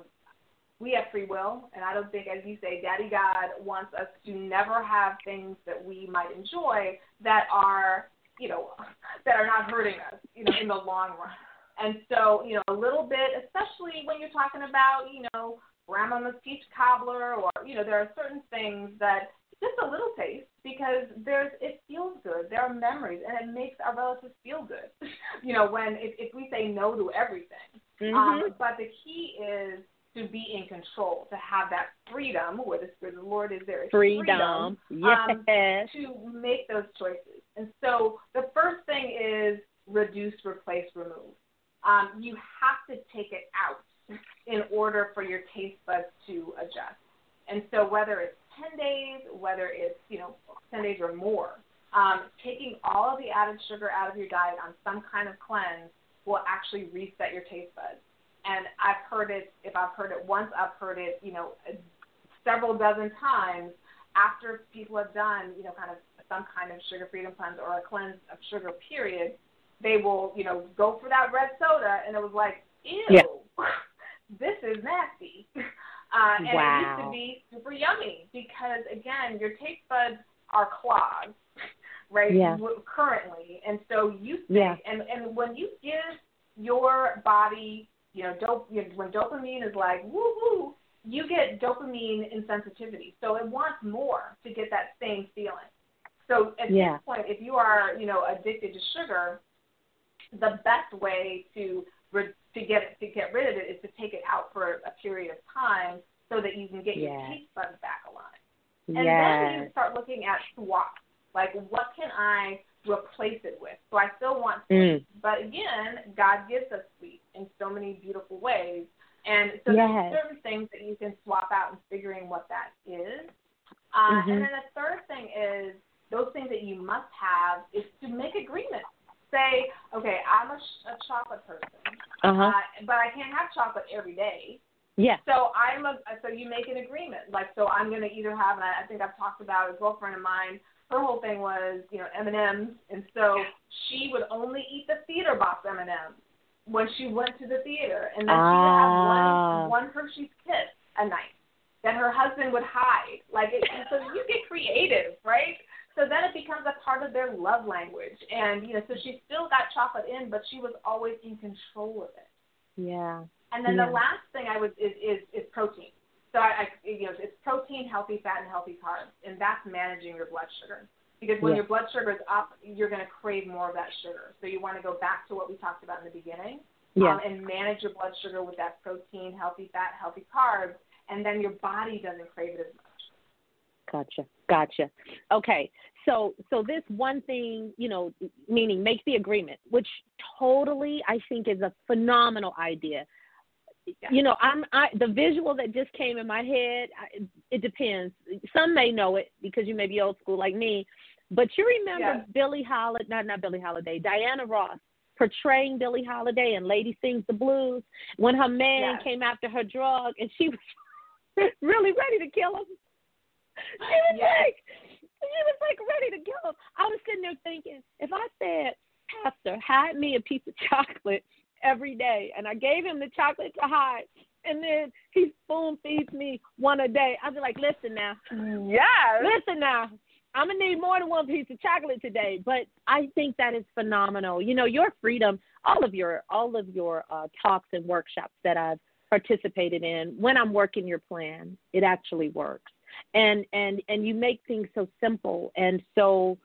we have free will, and I don't think, as you say, Daddy God wants us to never have things that we might enjoy that are you know that are not hurting us, you know, in the long run. And so, you know, a little bit, especially when you're talking about, you know, grandmama's peach cobbler, or you know, there are certain things that just a little taste because there's it feels good. There are memories and it makes our relatives feel good. you know, when if, if we say no to everything. Mm-hmm. Um, but the key is to be in control, to have that freedom where the Spirit of the Lord is there. Is freedom. freedom um, yes. to make those choices. And so the first thing is reduce, replace, remove. Um, you have to take it out in order for your taste buds to adjust. And so whether it's 10 days, whether it's, you know, 10 days or more, um, taking all of the added sugar out of your diet on some kind of cleanse will actually reset your taste buds. And I've heard it, if I've heard it once, I've heard it, you know, several dozen times after people have done, you know, kind of some kind of sugar freedom cleanse or a cleanse of sugar period, they will, you know, go for that red soda and it was like, ew, yeah. this is nasty. Uh, and wow. it used to be super yummy because, again, your taste buds are clogged, right? Yeah. Currently, and so you think, yeah. and and when you give your body, you know, dope, you know, when dopamine is like woohoo, you get dopamine insensitivity. So it wants more to get that same feeling. So at yeah. this point, if you are, you know, addicted to sugar, the best way to to get to get rid of it is to take it out for a period of time so that you can get yes. your taste buds back aligned. And yes. then you start looking at swaps. Like, what can I replace it with? So I still want sweet, mm. but again, God gives us sweet in so many beautiful ways. And so yes. there's certain things that you can swap out and figuring what that is. Uh, mm-hmm. And then the third thing is those things that you must have is to make agreements. Say, okay, I'm a, a chocolate person, uh-huh. uh, but I can't have chocolate every day. Yeah. So I'm a so you make an agreement. Like so I'm gonna either have and I, I think I've talked about a girlfriend of mine, her whole thing was, you know, M and M's and so she would only eat the theater box M and M's when she went to the theater and then ah. she would have one one Hershey's kiss a night that her husband would hide. Like it, so you get creative, right? So then it becomes a part of their love language. And, you know, so she still got chocolate in, but she was always in control of it. Yeah. And then yeah. the last thing I would is is, is protein. So I, I you know it's protein, healthy fat, and healthy carbs, and that's managing your blood sugar. Because when yeah. your blood sugar is up, you're going to crave more of that sugar. So you want to go back to what we talked about in the beginning, yeah. um, and manage your blood sugar with that protein, healthy fat, healthy carbs, and then your body doesn't crave it as much. Gotcha. Gotcha. Okay. So so this one thing, you know, meaning make the agreement, which totally I think is a phenomenal idea you know i'm i the visual that just came in my head I, it depends some may know it because you may be old school like me but you remember yes. billie holiday not not billie holiday diana ross portraying billie holiday and lady sings the blues when her man yes. came after her drug and she was really ready to kill him she was yes. like she was like ready to kill him i was sitting there thinking if i said pastor hide me a piece of chocolate every day. And I gave him the chocolate to hide. And then he spoon feeds me one a day. I'd be like, listen now. Yeah. Listen now. I'm gonna need more than one piece of chocolate today, but I think that is phenomenal. You know, your freedom, all of your all of your uh, talks and workshops that I've participated in, when I'm working your plan, it actually works, and and and you make things so simple and so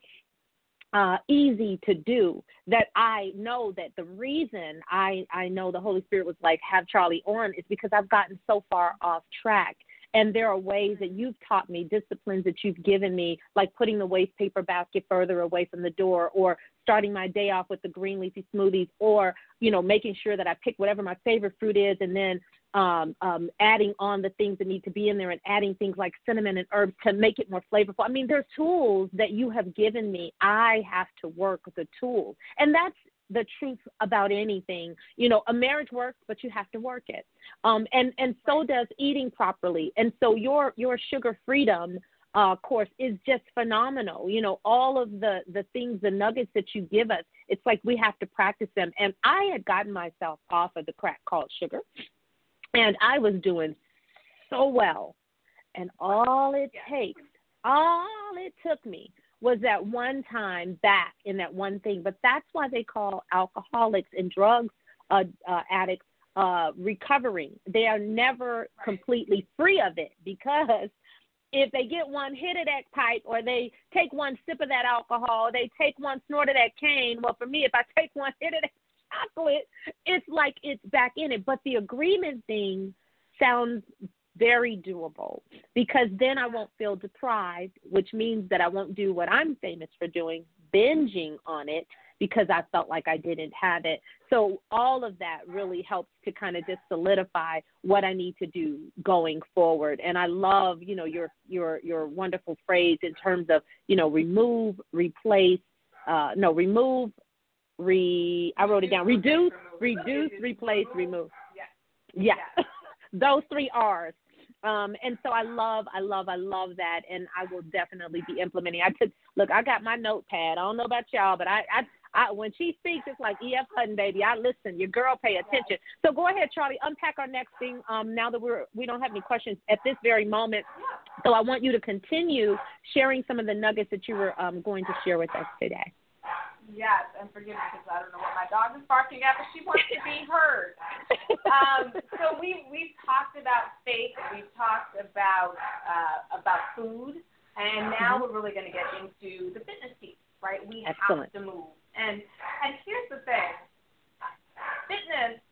uh, easy to do that I know that the reason I, I know the Holy Spirit was like, have Charlie on is because I've gotten so far off track. And there are ways that you've taught me, disciplines that you've given me, like putting the waste paper basket further away from the door, or starting my day off with the green leafy smoothies, or you know, making sure that I pick whatever my favorite fruit is, and then um, um, adding on the things that need to be in there and adding things like cinnamon and herbs to make it more flavorful. I mean, there's tools that you have given me. I have to work with the tools. And that's the truth about anything. You know, a marriage works, but you have to work it. Um, and, and so does eating properly. And so your, your sugar freedom uh, course is just phenomenal. You know, all of the, the things, the nuggets that you give us, it's like we have to practice them. And I had gotten myself off of the crack called sugar and I was doing so well. And all it takes, all it took me was that one time back in that one thing. But that's why they call alcoholics and drugs uh, uh, addicts uh, recovering. They are never completely free of it because if they get one hit of that pipe or they take one sip of that alcohol, they take one snort of that cane. Well, for me, if I take one hit of that chocolate, it's like it's back in it. But the agreement thing sounds very doable because then I won't feel deprived, which means that I won't do what I'm famous for doing, binging on it because I felt like I didn't have it. So all of that really helps to kind of just solidify what I need to do going forward. And I love, you know, your your your wonderful phrase in terms of, you know, remove, replace, uh, no, remove, re I wrote it down. Reduce, reduce, replace, remove. Yeah. yeah. Those three R's. Um, and so I love, I love, I love that, and I will definitely be implementing. I took, look, I got my notepad. I don't know about y'all, but I, I, I when she speaks, it's like E.F. Hutton, baby. I listen. Your girl pay attention. So go ahead, Charlie. Unpack our next thing. Um, now that we're we don't have any questions at this very moment, so I want you to continue sharing some of the nuggets that you were um, going to share with us today. Yes, and forgive me because I don't know what my dog is barking at, but she wants to be heard. Um, so we we've talked about faith, we've talked about uh, about food, and now Mm-hmm. we're really going to get into the fitness piece, right? We Excellent. have to move, and and here's the thing, fitness.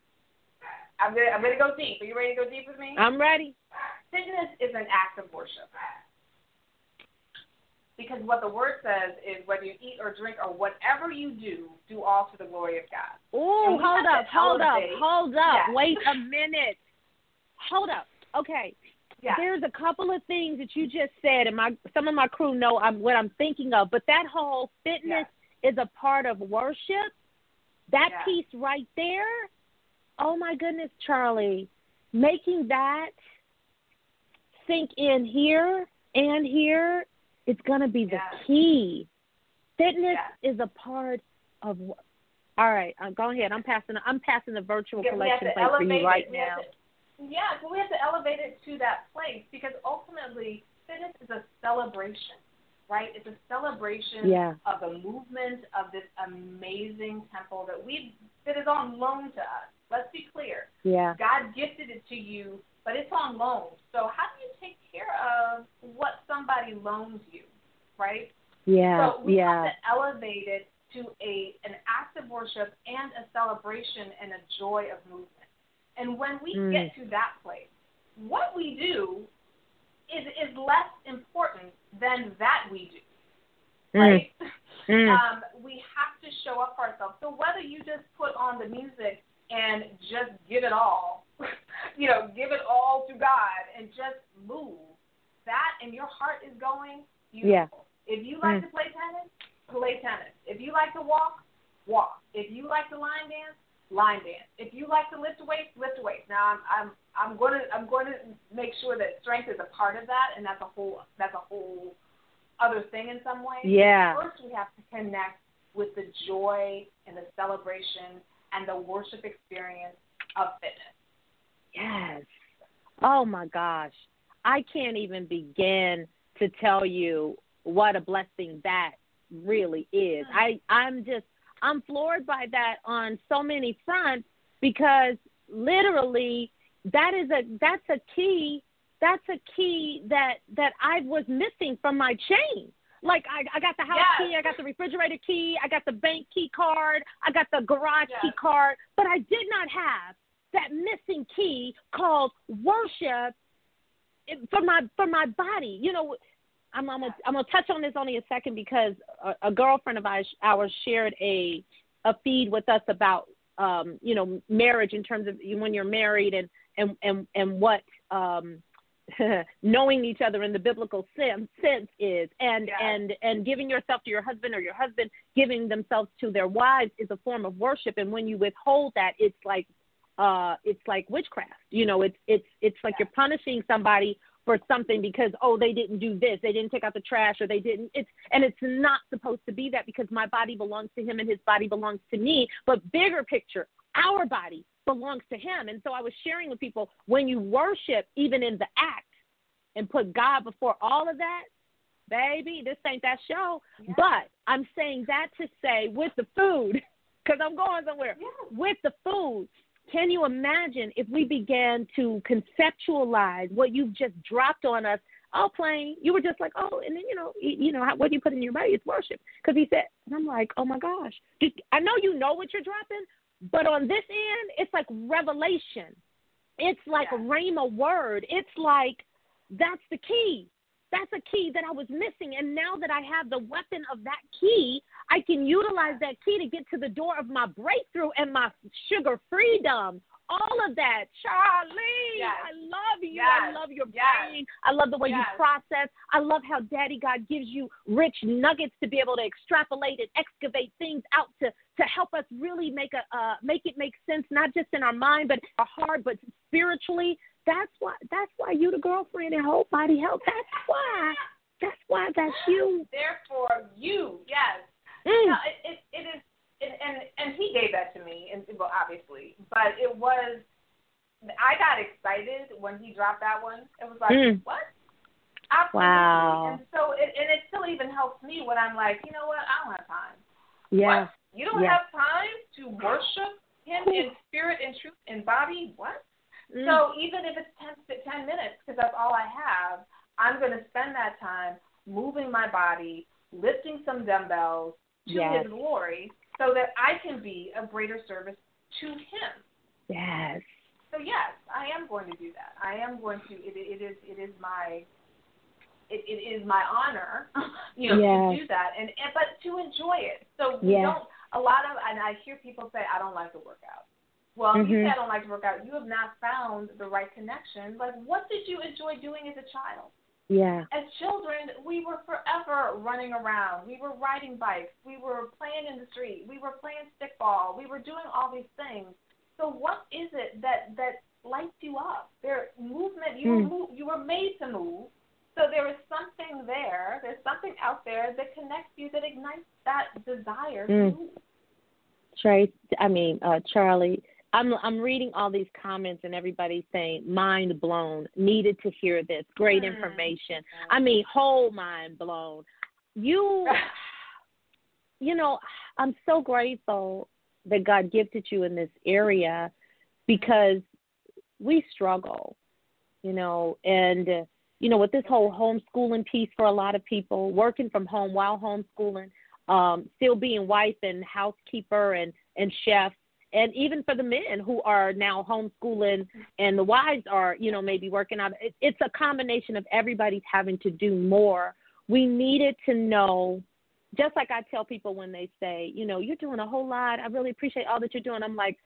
I'm gonna I'm gonna go deep. Are you ready to go deep with me? I'm ready. Fitness is an act of worship. Because what the word says is whether you eat or drink or whatever you do, do all to the glory of God. Ooh, we hold up, hold up, hold up. Yeah. Wait a minute. Hold up. Okay. Yeah. There's a couple of things that you just said, and my some of my crew know I'm, what I'm thinking of. But that whole fitness is a part of worship. That piece right there. Oh my goodness, Charlie, making that sink in here and here is going to be the Yeah. key. Fitness Yeah. is a part of. All right, uh, go ahead. I'm passing. I'm passing the virtual Yeah, collection plate for you right it. Now. to- yeah, so we have to elevate it to that place because ultimately fitness is a celebration, right? It's a celebration Yeah. of the movement of this amazing temple that we that is on loan to us. Let's be clear. Yeah. God gifted it to you, but it's on loan. So how do you take care of what somebody loans you, right? Yeah. So we yeah. have to elevate it to a an act of worship and a celebration and a joy of movement. And when we Mm. get to that place, what we do is is less important than that we do. Mm. Right? Mm. Um, we have to show up for ourselves. So whether you just put on the music and just give it all, you know, give it all to God and just move, that and your heart is going beautiful. If you like Mm. to play tennis, play tennis. If you like to walk, walk. If you like to line dance, line dance. If you like to lift weights, lift weights. Now I'm I'm I'm going to I'm going to make sure that strength is a part of that, and that's a whole that's a whole other thing in some ways. Yeah. First, we have to connect with the joy and the celebration and the worship experience of fitness. Yes. Oh my gosh. I can't even begin to tell you what a blessing that really is. I I'm just I'm floored by that on so many fronts because literally that is a that's a key that's a key that that I was missing from my chain. Like I I got the house Yes. key, I got the refrigerator key, I got the bank key card, I got the garage key card, but I did not have that missing key called worship for my for my body. You know, I'm I'm gonna, I'm gonna touch on this only a second because a, a girlfriend of ours, ours shared a a feed with us about um you know marriage in terms of when you're married and and and and what um knowing each other in the biblical sense, sense is and Yes. and and giving yourself to your husband or your husband giving themselves to their wives is a form of worship and when you withhold that it's like uh it's like witchcraft. You know it's it's it's like you're punishing somebody for something because oh they didn't do this. They didn't take out the trash or they didn't it's and it's not supposed to be that because my body belongs to him and his body belongs to me. But bigger picture our body belongs to him. And so i was sharing with people when you worship even in the act and put god before all of that baby this ain't that show. Yeah. but i'm saying that to say with the food because i'm going somewhere. Yes. with the food can you imagine if we began to conceptualize what you've just dropped on us? Oh, plain. You were just like, oh, and then you know, you know, how, what you put in your body is worship. Because he said, and I'm like, oh my gosh, I know you know what you're dropping, but on this end, it's like revelation. It's like Yeah. a rhema word. It's like that's the key. That's a key that I was missing. And now that I have the weapon of that key, I can utilize that key to get to the door of my breakthrough and my sugar freedom. All of that. Charlie, Yes. I love you. I love your Yes. brain. I love the way you process. I love how Daddy God gives you rich nuggets to be able to extrapolate and excavate things out to to help us really make a uh, make it make sense, not just in our mind, but our heart, but spiritually. That's why. That's why you the girlfriend in Whole Body Health. That's why. That's why. That's you. Therefore, you, yes. Mm. No, it, it, it is, it, and and he gave that to me, and well, obviously, but it was. I got excited when he dropped that one. It was like, Mm. what? Absolutely. Wow. And so, it, and it still even helps me when I'm like, you know what? I don't have time. Yeah. What? You don't yeah. have time to worship Him in spirit and truth and body? What? Mm. So even if it's 10, 10 minutes, because that's all I have, I'm going to spend that time moving my body, lifting some dumbbells to Yes. His glory, so that I can be of greater service to Him. Yes. So yes, I am going to do that. I am going to. It, it is. It is my. It, it is my honor, you know, to do that, and, and but to enjoy it. So we Yes. don't. A lot of, and I hear people say, "I don't like to work out." Well, if you say I don't like to work out, you have not found the right connection. Like, what did you enjoy doing as a child? Yeah. As children, we were forever running around. We were riding bikes. We were playing in the street. We were playing stickball. We were doing all these things. So what is it that that lights you up? There movement. You were Hmm. move, you were made to move. So there is something there. There's something out there that connects you that ignites that desire to Mm. move. Trace, I mean, uh, Charlie, I'm I'm reading all these comments and everybody's saying mind blown, needed to hear this, great Mm. information. I mean, whole mind blown. You, you know, I'm so grateful that God gifted you in this area because we struggle, you know, and you know, with this whole homeschooling piece for a lot of people, working from home while homeschooling, um, still being wife and housekeeper and and chef, and even for the men who are now homeschooling and the wives are, you know, maybe working out. It, it's a combination of everybody's having to do more. We needed to know, just like I tell people when they say, you know, you're doing a whole lot. I really appreciate all that you're doing. I'm like,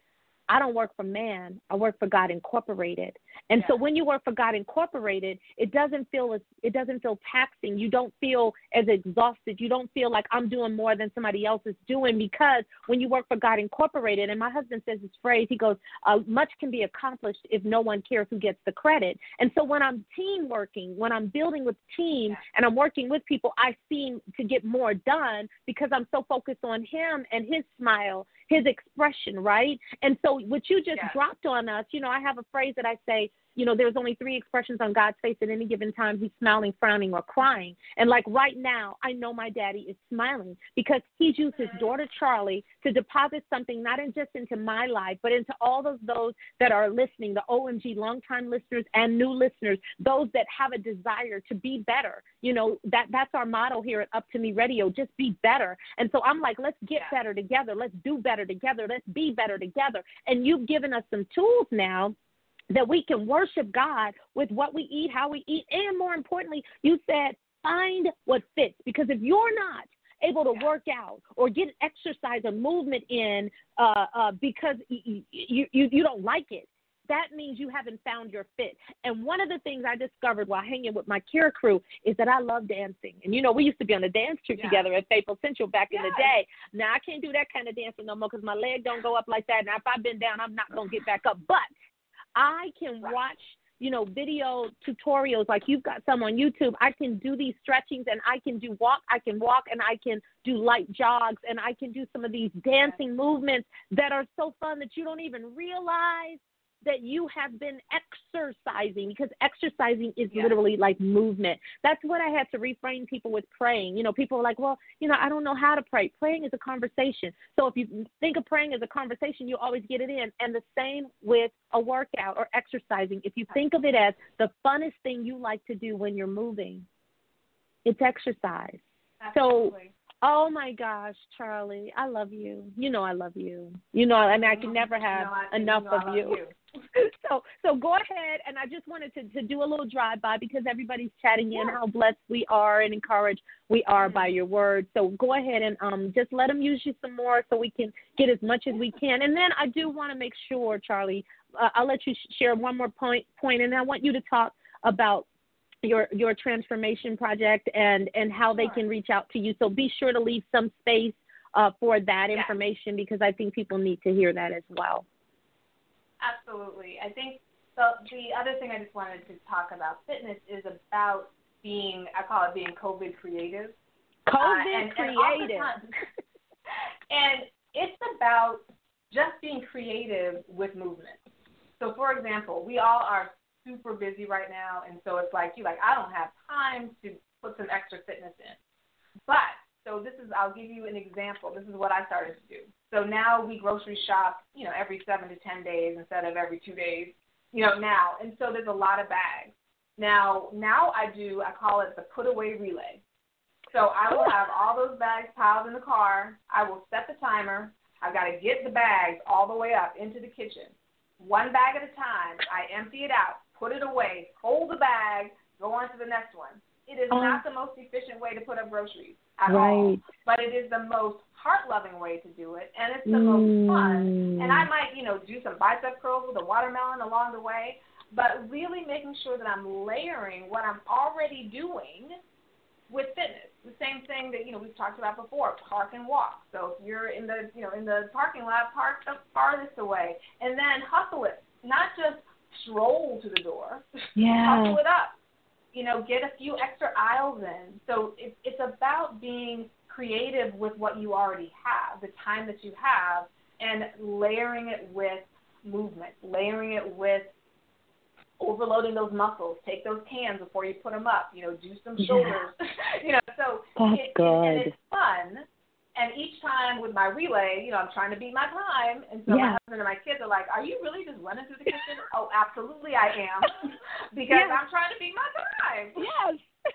I don't work for man. I work for God Incorporated. And so when you work for God Incorporated, it doesn't feel as it doesn't feel taxing. You don't feel as exhausted. You don't feel like I'm doing more than somebody else is doing because when you work for God Incorporated, and my husband says this phrase, he goes, uh, "Much can be accomplished if no one cares who gets the credit." And so when I'm team working, when I'm building with team, and I'm working with people, I seem to get more done because I'm so focused on him and his smile, his expression, right? And so what you just Yeah. dropped on us, you know, I have a phrase that I say, you know, there's only three expressions on God's face at any given time. He's smiling, frowning, or crying. And like right now, I know my daddy is smiling because he's used his daughter Charlie to deposit something not in just into my life, but into all of those that are listening, the OMG longtime listeners and new listeners, those that have a desire to be better. You know, that that's our motto here at Up2Me Radio, just be better. And so I'm like, let's get better together. Let's do better together. Let's be better together. And you've given us some tools now that we can worship God with what we eat, how we eat, and more importantly, you said find what fits. Because if you're not able to work out or get exercise or movement in uh, uh, because you, you you don't like it, that means you haven't found your fit. And one of the things I discovered while hanging with my care crew is that I love dancing. And you know, we used to be on a dance troupe Yeah. together at Faithful Central back in the day. Now I can't do that kind of dancing no more because my leg don't go up like that. Now if I've been down, I'm not gonna get back up. But I can watch, you know, video tutorials like you've got some on YouTube. I can do these stretchings and I can do walk, I can walk and I can do light jogs and I can do some of these dancing movements that are so fun that you don't even realize that you have been exercising because exercising is Yeah. literally like movement. That's what I had to reframe people with praying. You know, people are like, well, you know, I don't know how to pray. Praying is a conversation. So if you think of praying as a conversation, you always get it in. And the same with a workout or exercising. If you think of it as the funnest thing you like to do when you're moving, it's exercise. Absolutely. Oh my gosh, Charlie, I love you. You know I love you. You know, I mean, I can never have You I- enough you know of love you. so so go ahead and I just wanted to, to do a little drive by because everybody's chatting in Yeah. how blessed we are and encouraged we are by Mhm. your word. So go ahead and um just let them use you some more so we can get as much as we can. And then I do want to make sure, Charlie, uh, I'll let you sh- share one more point point, and I want you to talk about your your transformation project and and how they can reach out to you. So be sure to leave some space uh, for that Yeah. information because I think people need to hear that as well. Absolutely. I think the the other thing I just wanted to talk about fitness is about being I call it being COVID creative. COVID Uh, and, and creative. oftentimes- and it's about just being creative with movement. So, for example, we all are super busy right now, and so it's like you like I don't have time to put some extra fitness in. But So this is I'll give you an example. This is what I started to do. So now we grocery shop, you know, every seven to ten days instead of every two days, you know, now. And so there's a lot of bags. Now now I do I call it the put away relay. So I will have all those bags piled in the car. I will set the timer. I've got to get the bags all the way up into the kitchen. One bag at a time. I empty it out, put it away, hold the bag, go on to the next one. It is um, not the most efficient way to put up groceries at right. all, but it is the most heart-loving way to do it, and it's the mm. most fun. And I might, you know, do some bicep curls with a watermelon along the way, but really making sure that I'm layering what I'm already doing with fitness. The same thing that you know we've talked about before: park and walk. So if you're in the you know in the parking lot, park the farthest away, and then hustle it. Not just stroll to the door. Yeah. hustle it up you know, get a few extra aisles in. So it, it's about being creative with what you already have, the time that you have, and layering it with movement, layering it with overloading those muscles. Take those cans before you put them up. You know, do some shoulders. Yeah. you know, so That's it, good. It, and it's fun and each time with my relay, you know, I'm trying to beat my time. And so yeah. my husband and my kids are like, Are you really just running through the kitchen? oh, absolutely I am. because yes. I'm trying to beat my time. Yes.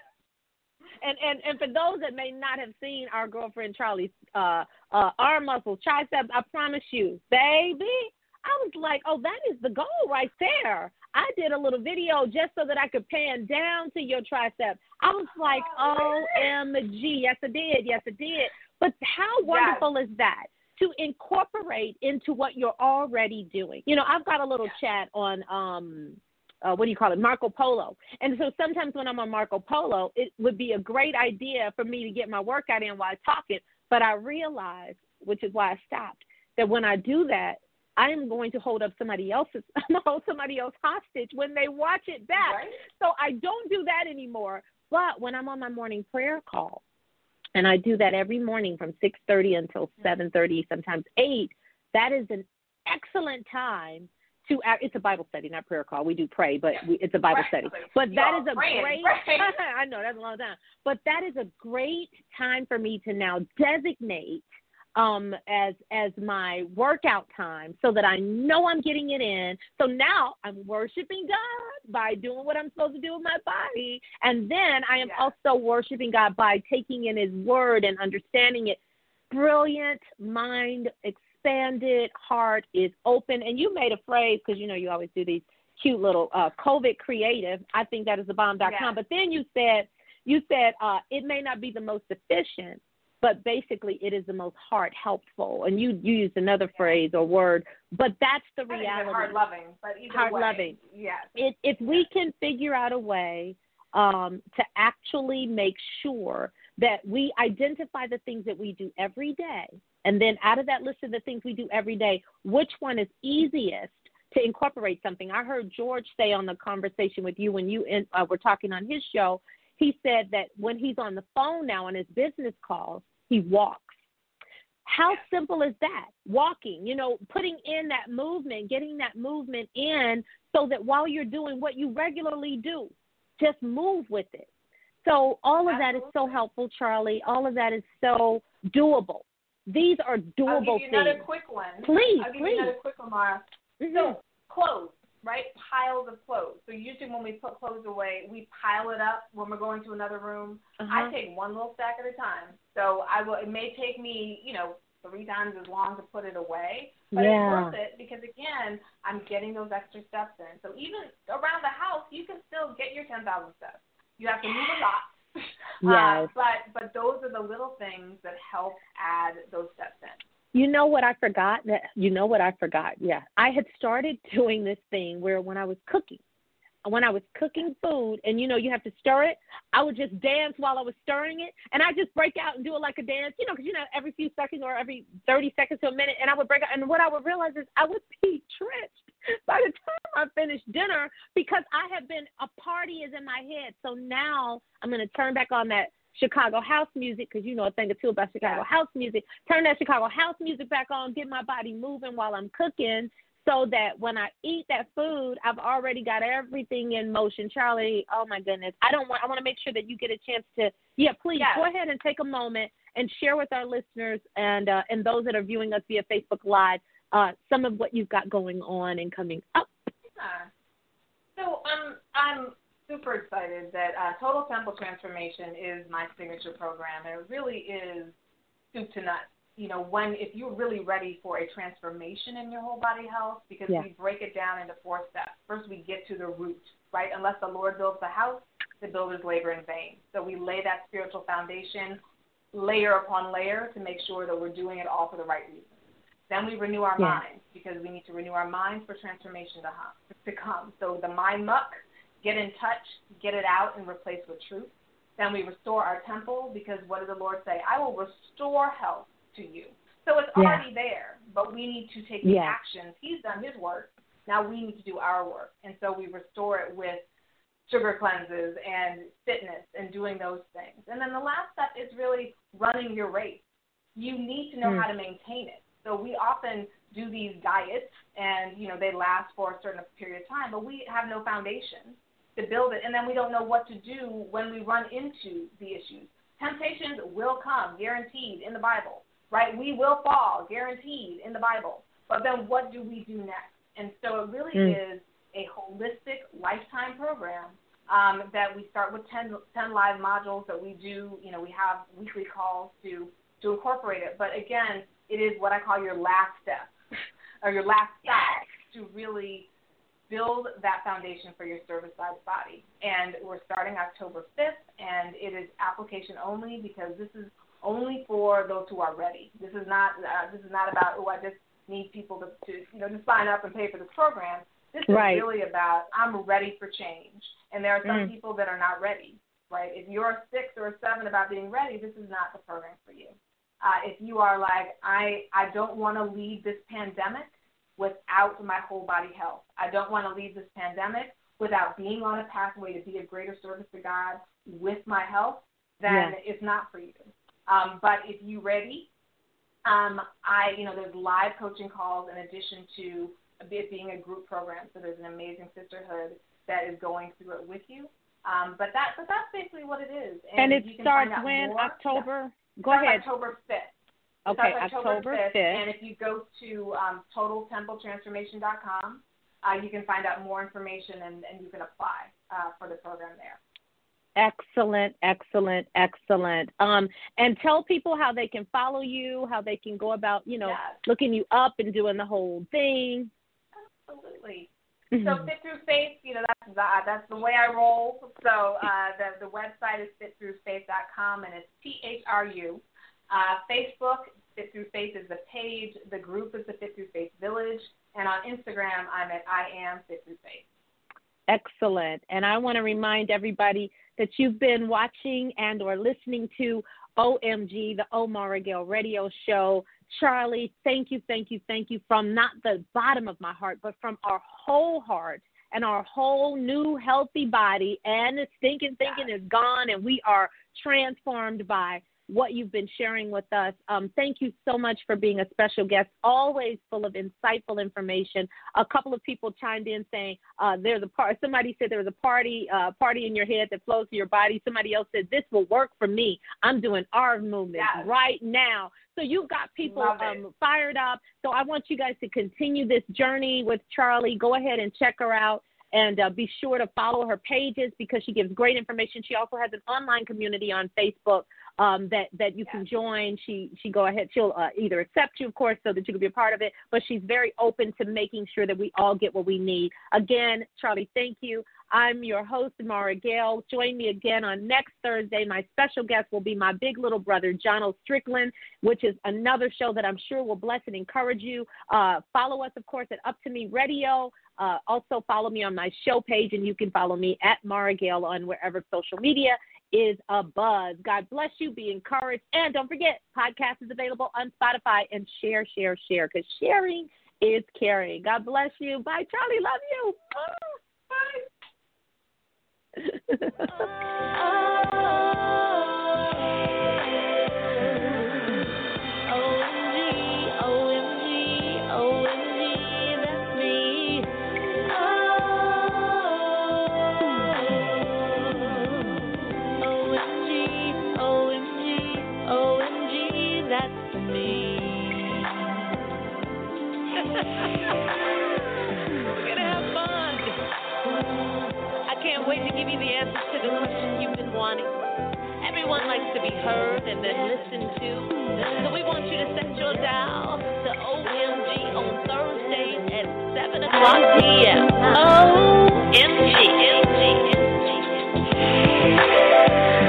and and and for those that may not have seen our girlfriend Charlie's uh uh arm muscles, triceps, I promise you, baby, I was like, Oh, that is the goal right there. I did a little video just so that I could pan down to your tricep. I was like, oh, OMG. Yes, I did. Yes, I did. But how wonderful yes. is that? To incorporate into what you're already doing. You know, I've got a little chat on um uh, what do you call it, Marco Polo. And so sometimes when I'm on Marco Polo, it would be a great idea for me to get my workout in while talking. But I realized, which is why I stopped, that when I do that, I am going to hold up somebody else's, I'm going to hold somebody else hostage when they watch it back. Right. So I don't do that anymore. But when I'm on my morning prayer call, and I do that every morning from 6:30 until 7:30, sometimes 8. That is an excellent time to. It's a Bible study, not prayer call. We do pray, but we, it's a Bible right. study. But that is a praying, great. Praying. I know that's a long time, but that is a great time for me to now designate um, as as my workout time so that I know I'm getting it in. So now I'm worshiping God by doing what I'm supposed to do with my body, and then I am also worshiping God by taking in His Word and understanding it. Brilliant mind, expanded heart is open, and you made a phrase because you know you always do these cute little uh, COVID creative. I think that is the bomb.com. Yeah. But then you said you said uh, it may not be the most efficient but basically it is the most heart helpful. And you you used another phrase or word, but that's the reality. Heart loving, but heart loving. Yes. If if we can figure out a way um, to actually make sure that we identify the things that we do every day, and then out of that list of the things we do every day, which one is easiest to incorporate something. I heard George say on the conversation with you when you in, uh, were talking on his show he said that when he's on the phone now on his business calls, he walks. How simple is that? Walking, you know, putting in that movement, getting that movement in so that while you're doing what you regularly do, just move with it. So all of Absolutely. that is so helpful, Charlie. All of that is so doable. These are doable I'll give you another things. quick one. Please, I'll give please. you another quick one, Maura. Mm-hmm. So clothes right? Piles of clothes. So usually when we put clothes away, we pile it up when we're going to another room. Uh-huh. I take one little stack at a time. So I will. It may take me, you know, three times as long to put it away, but yeah. it's worth it because again, I'm getting those extra steps in. So even around the house, you can still get your ten thousand steps. You have to move a lot. Yes. Uh, but but those are the little things that help add those steps in. You know what I forgot? That you know what I forgot? Yeah, I had started doing this thing where when I was cooking, when I was cooking food, and you know you have to stir it, I would just dance while I was stirring it, and I just break out and do it like a dance, you know, because you know every few seconds or every thirty seconds to a minute, and I would break out, and what I would realize is I would be tripped by the time I finished dinner because I have been a party is in my head. So now I'm going to turn back on that Chicago house music because you know a thing or two about Chicago yeah. house music. Turn that Chicago house music back on, get my body moving while I'm cooking so that when I eat that food, I've already got everything in motion. Charlie, oh my goodness. I don't want I want to make sure that you get a chance to yeah, please yes. go ahead and take a moment and share with our listeners and uh, and those that are viewing us via Facebook Live uh, some of what you've got going on and coming up. Yeah. So um, I'm super excited that uh, Total Temple Transformation is my signature program, and it really is soup to nuts. You know, when if you're really ready for a transformation in your whole body health, because Yeah. we break it down into four steps. First, we get to the root, right? Unless the Lord builds the house, the builders labor in vain. So we lay that spiritual foundation layer upon layer to make sure that we're doing it all for the right reasons. Then we renew our Yeah. minds because we need to renew our minds for transformation to, hum, to come. So the mind muck, get in touch, get it out, and replace with truth. Then we restore our temple because what did the Lord say? I will restore health to you. So it's Yeah. already there, but we need to take the actions. He's done his work. Now we need to do our work. And so we restore it with sugar cleanses and fitness and doing those things. And then the last step is really running your race. You need to know Mm. how to maintain it. So we often do these diets and you know they last for a certain period of time, but we have no foundation to build it and then we don't know what to do when we run into the issues. Temptations will come, guaranteed in the Bible. Right? We will fall, guaranteed in the Bible. But then what do we do next? And so it really Mm. is a holistic lifetime program um, that we start with 10, 10 live modules that we do. You know, we have weekly calls to to incorporate it. But again, it is what I call your last step or your last step to really build that foundation for your service-sized body. And we're starting October 5th, and it is application only because this is only for those who are ready. This is not uh, this is not about oh I just need people to, to you know to sign up and pay for this program. This is Right. really about I'm ready for change, and there are some Mm. people that are not ready. Right? If you're a six or a seven about being ready, this is not the program for you. Uh, if you are like I I don't want to leave this pandemic without my whole body health. I don't want to leave this pandemic without being on a pathway to be of greater service to God with my health, then it's not for you. Um, but if you're ready, um, I you know there's live coaching calls in addition to it being a group program. So there's an amazing sisterhood that is going through it with you. Um, but that but that's basically what it is. And, it you can starts when more- October. Go ahead. October 5th. Okay, starts October 5th. And if you go to um, totaltempletransformation.com, uh, you can find out more information and, and you can apply uh, for the program there. Excellent, excellent, excellent. Um, and tell people how they can follow you, how they can go about, you know, Yes. looking you up and doing the whole thing. Absolutely. Mm-hmm. So Fit Through Faith, you know, that's the, that's the way I roll. So uh, the the website is fitthroughfaith.com and it's T H R U. Uh, Facebook, Fit Through Faith is the page. The group is the Fit Through Faith Village, and on Instagram, I'm at I am Fit Through Faith. Excellent. And I want to remind everybody that you've been watching and or listening to OMG, the Omar Regale radio show. Charlie, thank you, thank you, thank you from not the bottom of my heart, but from our whole heart and our whole new healthy body. And the stinking thinking is gone, and we are transformed by what you've been sharing with us. Um, thank you so much for being a special guest, always full of insightful information. A couple of people chimed in saying uh, there's a part. Somebody said there was a party, uh, party in your head that flows through your body. Somebody else said this will work for me. I'm doing arm movements Yes. right now. So you've got people um, fired up. So I want you guys to continue this journey with Charlie. Go ahead and check her out. And uh, be sure to follow her pages because she gives great information. She also has an online community on Facebook um, that that you can join. She she go ahead. She'll uh, either accept you, of course, so that you can be a part of it. But she's very open to making sure that we all get what we need. Again, Charlie, thank you. I'm your host, Maura Gale. Join me again on next Thursday. My special guest will be my big little brother, John O'Strickland, which is another show that I'm sure will bless and encourage you. Uh, follow us, of course, at Up2Me Radio. Uh, also, follow me on my show page, and you can follow me at Maura Gale on wherever social media is a buzz. God bless you. Be encouraged. And don't forget, podcast is available on Spotify and share, share, share because sharing is caring. God bless you. Bye, Charlie. Love you. OMG, give you the answers to the questions you've been wanting. Everyone likes to be heard and then listened to. So we want you to set your dial to OMG on Thursday at 7 o'clock p.m. OMG. OMG.